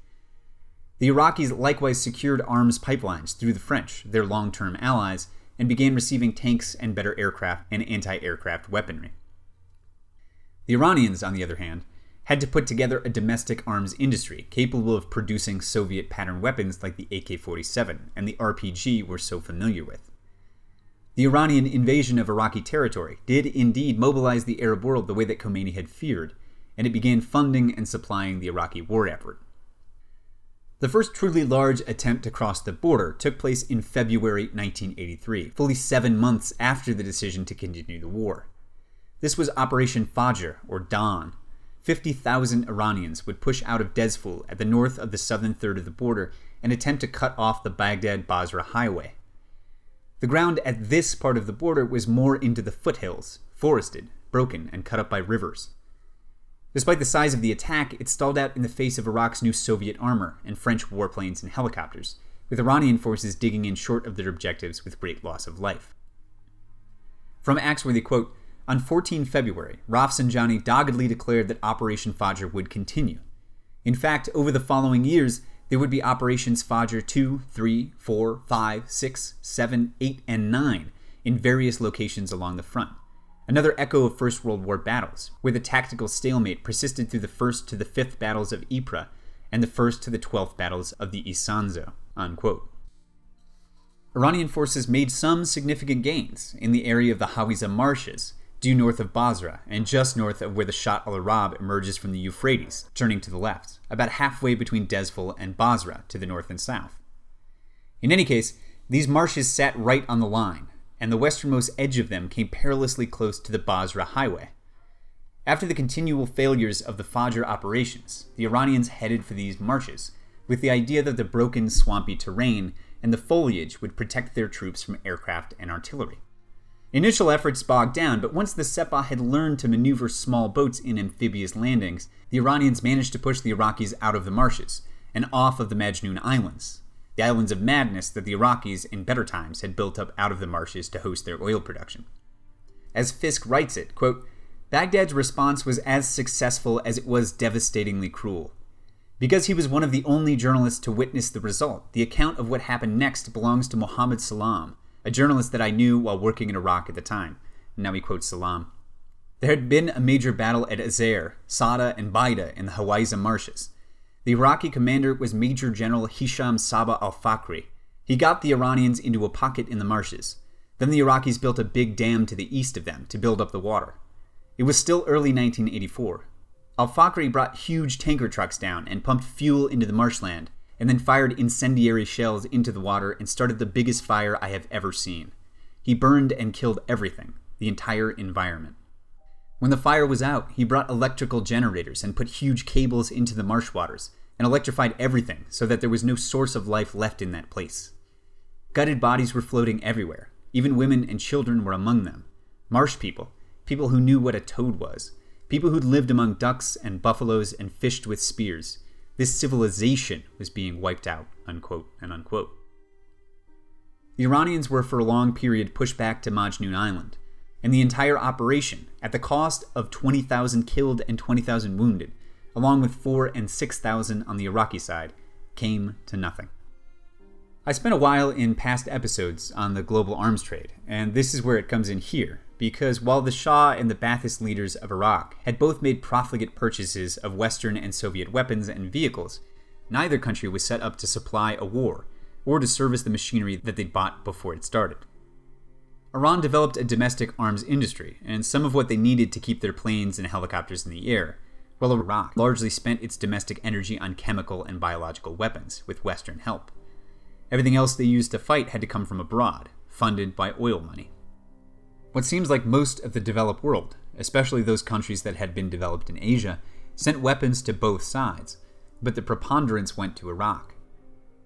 The Iraqis likewise secured arms pipelines through the French, their long term allies, and began receiving tanks and better aircraft and anti aircraft weaponry. The Iranians, on the other hand, had to put together a domestic arms industry capable of producing Soviet pattern weapons like the AK 47 and the RPG we're so familiar with. The Iranian invasion of Iraqi territory did indeed mobilize the Arab world the way that Khomeini had feared, and it began funding and supplying the Iraqi war effort. The first truly large attempt to cross the border took place in February 1983, fully seven months after the decision to continue the war. This was Operation Fajr, or Dawn. 50,000 Iranians would push out of Dezful at the north of the southern third of the border and attempt to cut off the Baghdad Basra highway. The ground at this part of the border was more into the foothills, forested, broken, and cut up by rivers. Despite the size of the attack, it stalled out in the face of Iraq's new Soviet armor and French warplanes and helicopters, with Iranian forces digging in short of their objectives with great loss of life. From Axworthy quote, on 14 February, Rafsanjani doggedly declared that Operation Fajr would continue. In fact, over the following years, there would be operations Fajr 2, 3, 4, 5, 6, 7, 8, and 9 in various locations along the front. Another echo of First World War battles, where the tactical stalemate persisted through the first to the fifth battles of Ypres and the first to the twelfth battles of the Isonzo. Unquote. Iranian forces made some significant gains in the area of the Hawizeh marshes, due north of Basra and just north of where the Shatt al Arab emerges from the Euphrates, turning to the left, about halfway between Dezful and Basra to the north and south. In any case, these marshes sat right on the line, and the westernmost edge of them came perilously close to the Basra highway. After the continual failures of the Fajr operations, the Iranians headed for these marshes, with the idea that the broken, swampy terrain and the foliage would protect their troops from aircraft and artillery. Initial efforts bogged down, but once the Sepah had learned to maneuver small boats in amphibious landings, the Iranians managed to push the Iraqis out of the marshes and off of the Majnoon Islands, the islands of madness that the Iraqis in better times had built up out of the marshes to host their oil production. As Fisk writes it, quote, Baghdad's response was as successful as it was devastatingly cruel. Because he was one of the only journalists to witness the result, the account of what happened next belongs to Mohammed Salam, a journalist that I knew while working in Iraq at the time. Now he quotes Salam. There had been a major battle at Azair, Sada, and Baida in the Hawaiza marshes. The Iraqi commander was Major General Hisham Saba al Fakri. He got the Iranians into a pocket in the marshes. Then the Iraqis built a big dam to the east of them to build up the water. It was still early 1984. Al Fakri brought huge tanker trucks down and pumped fuel into the marshland, and then fired incendiary shells into the water and started the biggest fire I have ever seen. He burned and killed everything, the entire environment. When the fire was out, he brought electrical generators and put huge cables into the marsh waters and electrified everything so that there was no source of life left in that place. Gutted bodies were floating everywhere. Even women and children were among them. Marsh people, people who knew what a toad was, people who'd lived among ducks and buffaloes and fished with spears. This civilization was being wiped out, unquote and unquote. The Iranians were for a long period pushed back to Majnun Island, and the entire operation, at the cost of 20,000 killed and 20,000 wounded, along with 4 and 6,000 on the Iraqi side, came to nothing. I spent a while in past episodes on the global arms trade, and this is where it comes in here, because while the Shah and the Ba'athist leaders of Iraq had both made profligate purchases of Western and Soviet weapons and vehicles, neither country was set up to supply a war or to service the machinery that they'd bought before it started. Iran developed a domestic arms industry and some of what they needed to keep their planes and helicopters in the air, while Iraq largely spent its domestic energy on chemical and biological weapons with Western help. Everything else they used to fight had to come from abroad, funded by oil money. What seems like most of the developed world, especially those countries that had been developed in Asia, sent weapons to both sides, but the preponderance went to Iraq.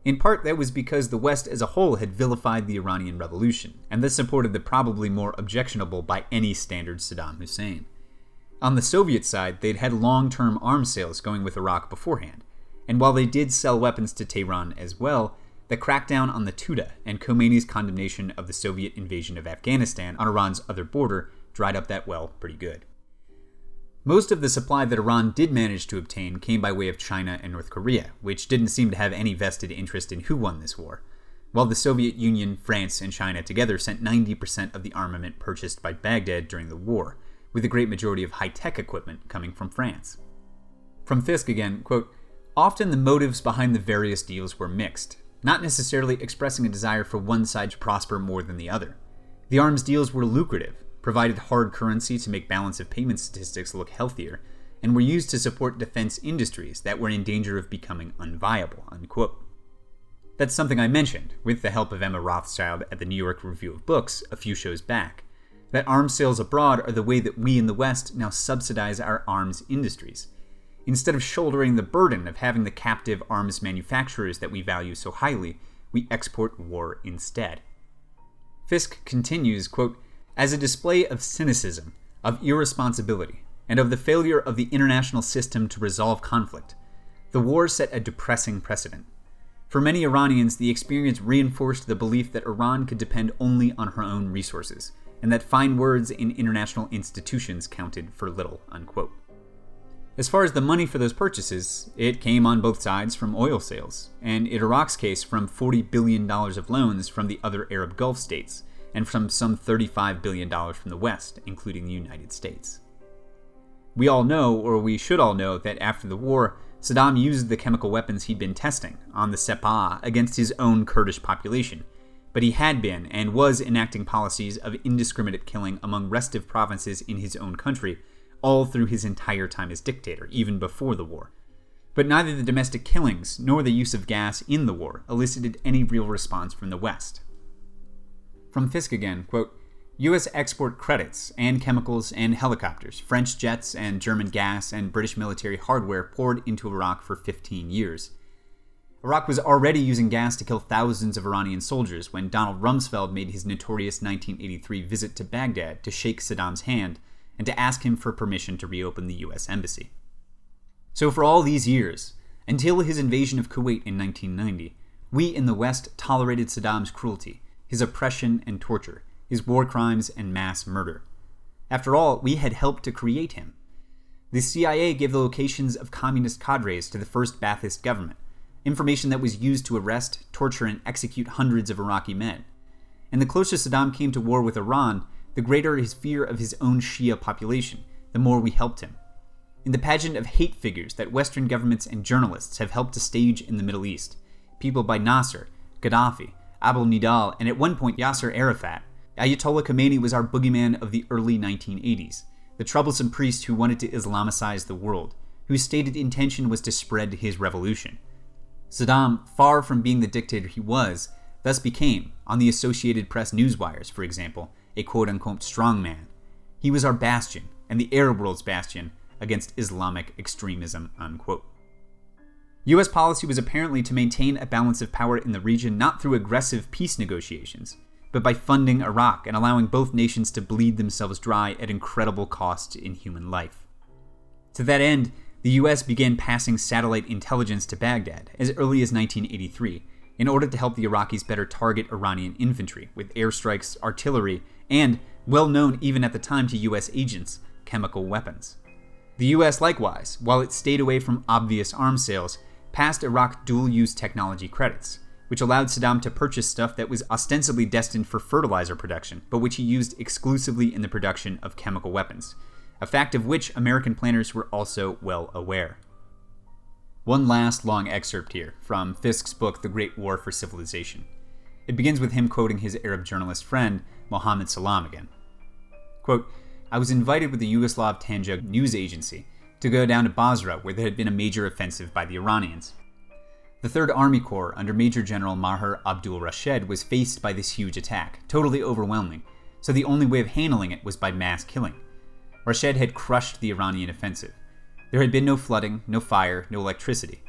In part, that was because the West as a whole had vilified the Iranian Revolution, and this supported the probably more objectionable by any standard Saddam Hussein. On the Soviet side, they'd had long term arms sales going with Iraq beforehand, and while they did sell weapons to Tehran as well, the crackdown on the Tudeh and Khomeini's condemnation of the Soviet invasion of Afghanistan on Iran's other border dried up that well pretty good. Most of the supply that Iran did manage to obtain came by way of China and North Korea, which didn't seem to have any vested interest in who won this war, while the Soviet Union, France, and China together sent 90% of the armament purchased by Baghdad during the war, with the great majority of high tech equipment coming from France. From Fisk again, quote, Often the motives behind the various deals were mixed, not necessarily expressing a desire for one side to prosper more than the other. The arms deals were lucrative, provided hard currency to make balance of payment statistics look healthier, and were used to support defense industries that were in danger of becoming unviable. Unquote. That's something I mentioned, with the help of Emma Rothschild at the New York Review of Books a few shows back, that arms sales abroad are the way that we in the West now subsidize our arms industries. Instead of shouldering the burden of having the captive arms manufacturers that we value so highly, we export war instead. Fisk continues, quote, as a display of cynicism, of irresponsibility, and of the failure of the international system to resolve conflict, the war set a depressing precedent. For many Iranians, the experience reinforced the belief that Iran could depend only on her own resources, and that fine words in international institutions counted for little. Unquote. As far as the money for those purchases, it came on both sides from oil sales, and in Iraq's case, from $40 billion of loans from the other Arab Gulf states, and from some $35 billion from the West, including the United States. We all know, or we should all know, that after the war, Saddam used the chemical weapons he'd been testing on the Sepah against his own Kurdish population, but he had been and was enacting policies of indiscriminate killing among restive provinces in his own country all through his entire time as dictator, even before the war. But neither the domestic killings nor the use of gas in the war elicited any real response from the West. From Fisk again, quote, U.S. export credits and chemicals and helicopters, French jets and German gas and British military hardware poured into Iraq for 15 years. Iraq was already using gas to kill thousands of Iranian soldiers when Donald Rumsfeld made his notorious 1983 visit to Baghdad to shake Saddam's hand and to ask him for permission to reopen the U.S. Embassy. So, for all these years, until his invasion of Kuwait in 1990, we in the West tolerated Saddam's cruelty his oppression and torture, his war crimes and mass murder. After all, we had helped to create him. The CIA gave the locations of communist cadres to the first Ba'athist government, information that was used to arrest, torture, and execute hundreds of Iraqi men. and the closer Saddam came to war with Iran, the greater his fear of his own Shia population, the more we helped him. In the pageant of hate figures that Western governments and journalists have helped to stage in the Middle East, people by Nasser, Gaddafi, Abu Nidal, and at one point Yasser Arafat, Ayatollah Khomeini was our boogeyman of the early 1980s, the troublesome priest who wanted to Islamicize the world, whose stated intention was to spread his revolution. Saddam, far from being the dictator he was, thus became, on the Associated Press newswires, for example, a quote unquote strongman. He was our bastion, and the Arab world's bastion, against Islamic extremism. Unquote. U.S. policy was apparently to maintain a balance of power in the region not through aggressive peace negotiations, but by funding Iraq and allowing both nations to bleed themselves dry at incredible cost in human life. To that end, the US began passing satellite intelligence to Baghdad as early as 1983 in order to help the Iraqis better target Iranian infantry with airstrikes, artillery, and, well known even at the time to US agents, chemical weapons. The US, likewise, while it stayed away from obvious arms sales, passed Iraq dual use technology credits, which allowed Saddam to purchase stuff that was ostensibly destined for fertilizer production, but which he used exclusively in the production of chemical weapons, a fact of which American planners were also well aware. One last long excerpt here from Fisk's book, The Great War for Civilization. It begins with him quoting his Arab journalist friend, Mohammed Salam again. Quote, I was invited with the Yugoslav Tanjug news agency to go down to Basra, where there had been a major offensive by the Iranians. The 3rd Army Corps, under Major General Maher Abdul Rashed, was faced by this huge attack, totally overwhelming, so the only way of handling it was by mass killing. Rashed had crushed the Iranian offensive. There had been no flooding, no fire, no electricity.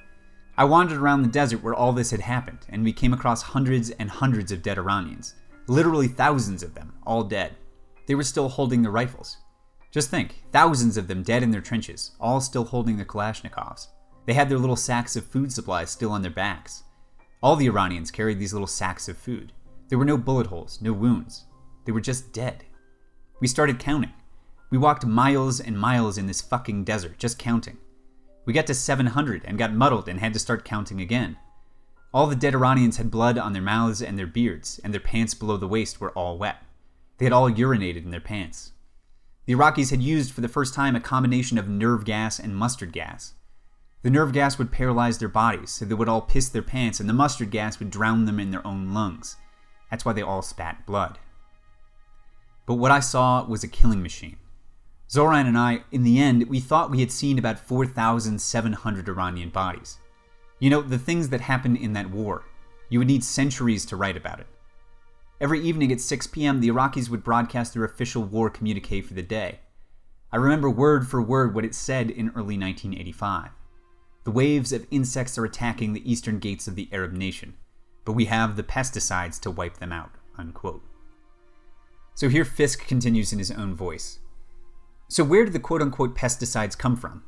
I wandered around the desert where all this had happened, and we came across hundreds and hundreds of dead Iranians. Literally thousands of them, all dead. They were still holding their rifles. Just think thousands of them dead in their trenches, all still holding their Kalashnikovs. They had their little sacks of food supplies still on their backs. All the Iranians carried these little sacks of food. There were no bullet holes, no wounds. They were just dead. We started counting. We walked miles and miles in this fucking desert, just counting. We got to 700 and got muddled and had to start counting again. All the dead Iranians had blood on their mouths and their beards, and their pants below the waist were all wet. They had all urinated in their pants. The Iraqis had used for the first time a combination of nerve gas and mustard gas. The nerve gas would paralyze their bodies, so they would all piss their pants, and the mustard gas would drown them in their own lungs. That's why they all spat blood. But what I saw was a killing machine. Zoran and I, in the end, we thought we had seen about 4,700 Iranian bodies. You know, the things that happened in that war, you would need centuries to write about it. Every evening at 6 p.m., the Iraqis would broadcast their official war communique for the day. I remember word for word what it said in early 1985. The waves of insects are attacking the eastern gates of the Arab nation, but we have the pesticides to wipe them out. Unquote. So here Fisk continues in his own voice. So, where did the quote unquote pesticides come from?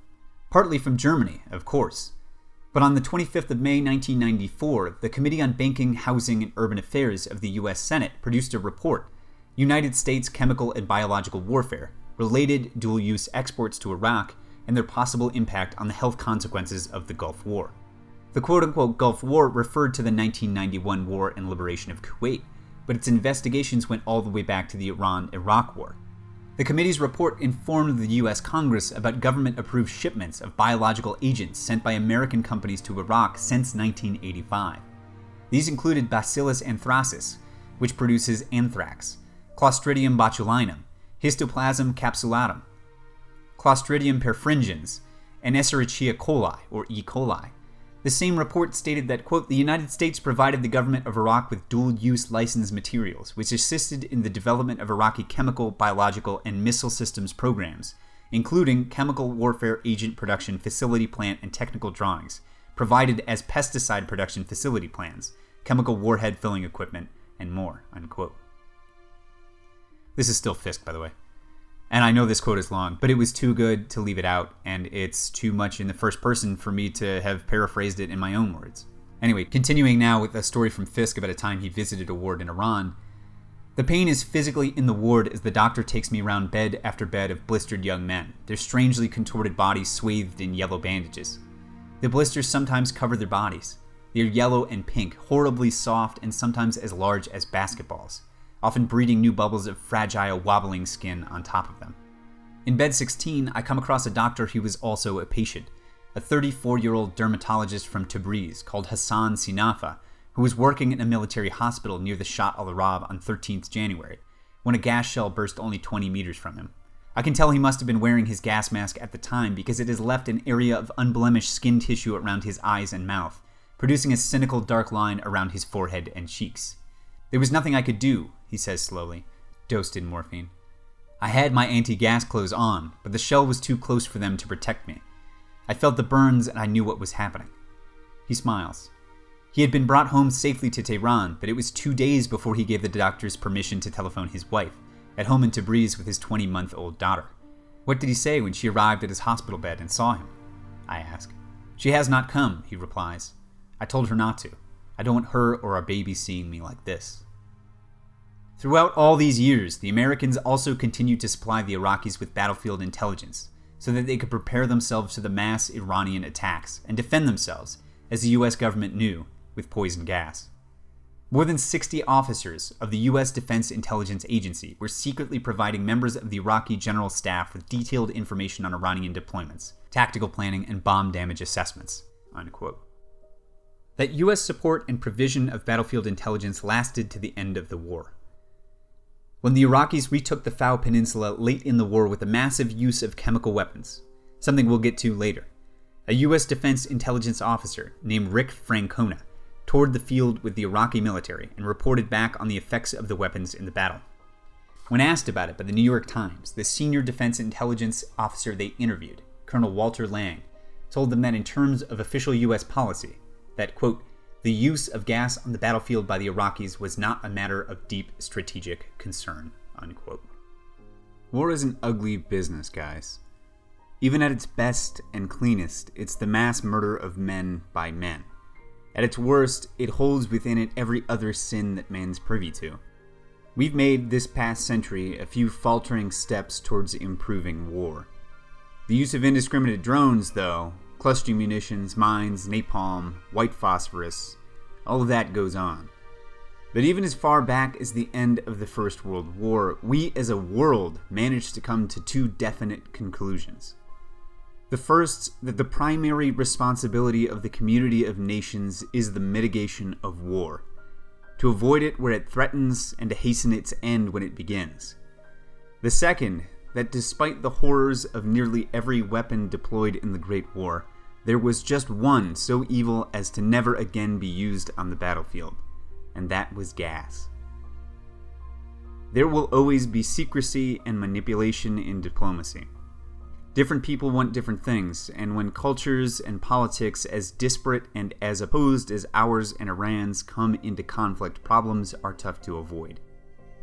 Partly from Germany, of course. But on the 25th of May 1994, the Committee on Banking, Housing, and Urban Affairs of the U.S. Senate produced a report United States Chemical and Biological Warfare Related Dual Use Exports to Iraq and their possible impact on the health consequences of the Gulf War. The quote unquote Gulf War referred to the 1991 War and Liberation of Kuwait, but its investigations went all the way back to the Iran Iraq War. The committee's report informed the U.S. Congress about government approved shipments of biological agents sent by American companies to Iraq since 1985. These included Bacillus anthracis, which produces anthrax, Clostridium botulinum, Histoplasma capsulatum, Clostridium perfringens, and Escherichia coli, or E. coli. The same report stated that, quote, the United States provided the government of Iraq with dual use licensed materials, which assisted in the development of Iraqi chemical, biological, and missile systems programs, including chemical warfare agent production facility plant and technical drawings, provided as pesticide production facility plans, chemical warhead filling equipment, and more, unquote. This is still Fisk, by the way. And I know this quote is long, but it was too good to leave it out, and it's too much in the first person for me to have paraphrased it in my own words. Anyway, continuing now with a story from Fisk about a time he visited a ward in Iran. The pain is physically in the ward as the doctor takes me around bed after bed of blistered young men, their strangely contorted bodies swathed in yellow bandages. The blisters sometimes cover their bodies. They are yellow and pink, horribly soft, and sometimes as large as basketballs. Often breeding new bubbles of fragile, wobbling skin on top of them. In bed 16, I come across a doctor who was also a patient, a 34 year old dermatologist from Tabriz called Hassan Sinafa, who was working in a military hospital near the Shat al Arab on 13th January, when a gas shell burst only 20 meters from him. I can tell he must have been wearing his gas mask at the time because it has left an area of unblemished skin tissue around his eyes and mouth, producing a cynical dark line around his forehead and cheeks. There was nothing I could do, he says slowly, dosed in morphine. I had my anti gas clothes on, but the shell was too close for them to protect me. I felt the burns and I knew what was happening. He smiles. He had been brought home safely to Tehran, but it was two days before he gave the doctors permission to telephone his wife, at home in Tabriz with his 20 month old daughter. What did he say when she arrived at his hospital bed and saw him? I ask. She has not come, he replies. I told her not to. I don't want her or our baby seeing me like this. Throughout all these years, the Americans also continued to supply the Iraqis with battlefield intelligence so that they could prepare themselves for the mass Iranian attacks and defend themselves, as the US government knew, with poison gas. More than 60 officers of the U.S. Defense Intelligence Agency were secretly providing members of the Iraqi General Staff with detailed information on Iranian deployments, tactical planning, and bomb damage assessments. Unquote. That U.S. support and provision of battlefield intelligence lasted to the end of the war. When the Iraqis retook the Fao Peninsula late in the war with a massive use of chemical weapons, something we'll get to later, a U.S. Defense Intelligence officer named Rick Francona toured the field with the Iraqi military and reported back on the effects of the weapons in the battle. When asked about it by the New York Times, the senior defense intelligence officer they interviewed, Colonel Walter Lang, told them that in terms of official U.S. policy, that, quote, the use of gas on the battlefield by the Iraqis was not a matter of deep strategic concern, unquote. War is an ugly business, guys. Even at its best and cleanest, it's the mass murder of men by men. At its worst, it holds within it every other sin that man's privy to. We've made this past century a few faltering steps towards improving war. The use of indiscriminate drones, though, cluster munitions, mines, napalm, white phosphorus, all of that goes on. But even as far back as the end of the First World War, we as a world managed to come to two definite conclusions. The first, that the primary responsibility of the community of nations is the mitigation of war, to avoid it where it threatens and to hasten its end when it begins. The second, that despite the horrors of nearly every weapon deployed in the Great War, there was just one so evil as to never again be used on the battlefield, and that was gas. There will always be secrecy and manipulation in diplomacy. Different people want different things, and when cultures and politics as disparate and as opposed as ours and Iran's come into conflict, problems are tough to avoid.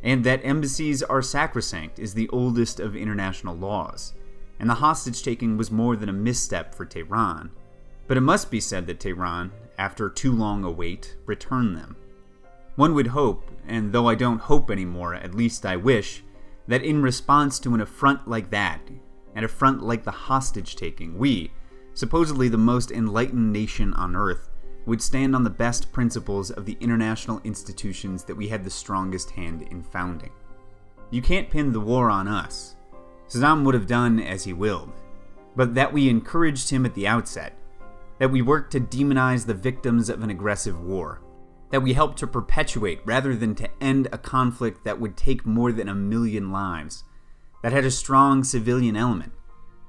And that embassies are sacrosanct is the oldest of international laws, and the hostage taking was more than a misstep for Tehran. But it must be said that Tehran, after too long a wait, returned them. One would hope, and though I don't hope anymore, at least I wish, that in response to an affront like that, an affront like the hostage taking, we, supposedly the most enlightened nation on earth, would stand on the best principles of the international institutions that we had the strongest hand in founding. You can't pin the war on us. Saddam would have done as he willed, but that we encouraged him at the outset, that we worked to demonize the victims of an aggressive war, that we helped to perpetuate rather than to end a conflict that would take more than a million lives that had a strong civilian element,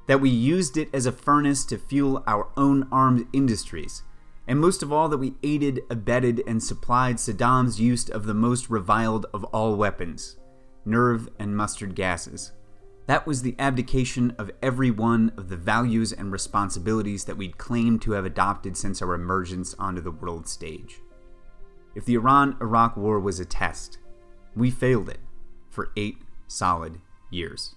that we used it as a furnace to fuel our own armed industries, and most of all, that we aided, abetted, and supplied Saddam's use of the most reviled of all weapons nerve and mustard gases. That was the abdication of every one of the values and responsibilities that we'd claimed to have adopted since our emergence onto the world stage. If the Iran Iraq War was a test, we failed it for eight solid years.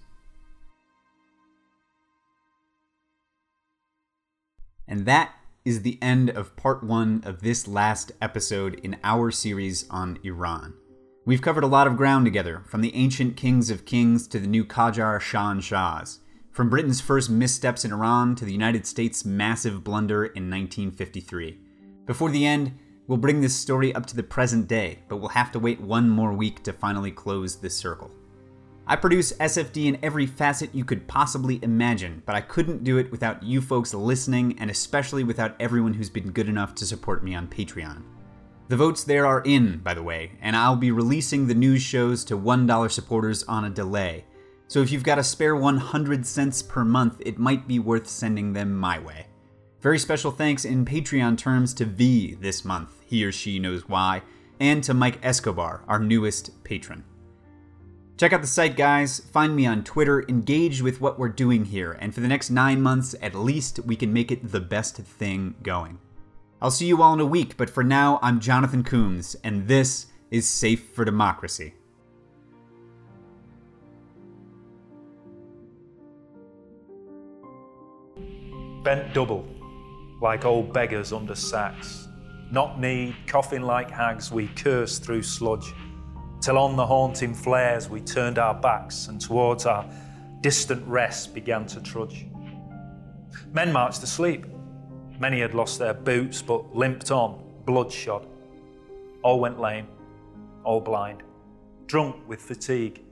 And that is the end of part one of this last episode in our series on Iran. We've covered a lot of ground together, from the ancient kings of kings to the new Qajar Shahanshahs, from Britain's first missteps in Iran to the United States' massive blunder in 1953. Before the end, We'll bring this story up to the present day, but we'll have to wait one more week to finally close this circle. I produce SFD in every facet you could possibly imagine, but I couldn't do it without you folks listening, and especially without everyone who's been good enough to support me on Patreon. The votes there are in, by the way, and I'll be releasing the news shows to $1 supporters on a delay. So if you've got a spare 100 cents per month, it might be worth sending them my way. Very special thanks in Patreon terms to V this month, he or she knows why, and to Mike Escobar, our newest patron. Check out the site, guys. Find me on Twitter. Engage with what we're doing here. And for the next nine months, at least, we can make it the best thing going. I'll see you all in a week, but for now, I'm Jonathan Coombs, and this is Safe for Democracy. Bent double, like old beggars under sacks. Knock kneed, coughing like hags, we cursed through sludge, till on the haunting flares we turned our backs and towards our distant rest began to trudge. Men marched asleep Many had lost their boots but limped on, bloodshot. All went lame, all blind, drunk with fatigue,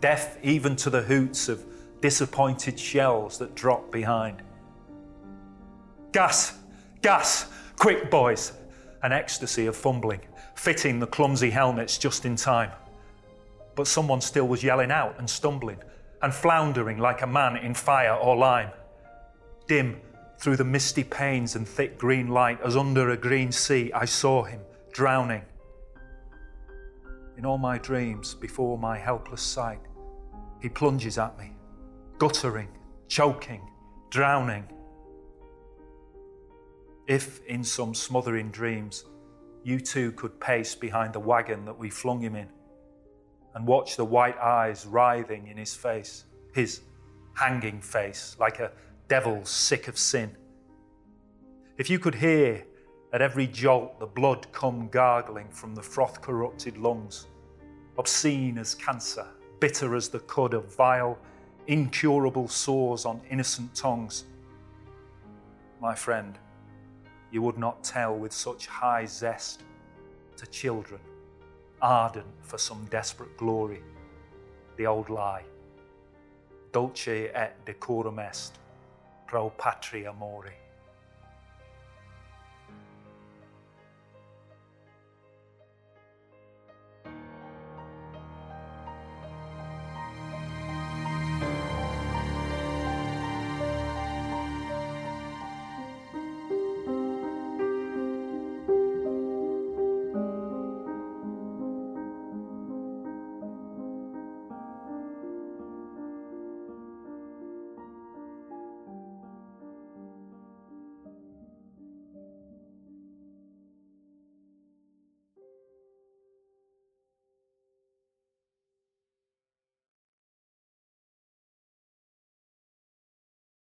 deaf even to the hoots of disappointed shells that dropped behind. Gas! Gas! Quick, boys! An ecstasy of fumbling, fitting the clumsy helmets just in time. But someone still was yelling out and stumbling and floundering like a man in fire or lime. Dim, through the misty panes and thick green light, as under a green sea, I saw him drowning. In all my dreams, before my helpless sight, he plunges at me, guttering, choking, drowning. If in some smothering dreams you too could pace behind the wagon that we flung him in and watch the white eyes writhing in his face, his hanging face, like a devil sick of sin. If you could hear at every jolt the blood come gargling from the froth corrupted lungs, obscene as cancer, bitter as the cud of vile, incurable sores on innocent tongues, my friend, you would not tell with such high zest to children, ardent for some desperate glory, the old lie. Dulce et decorum est pro patria mori.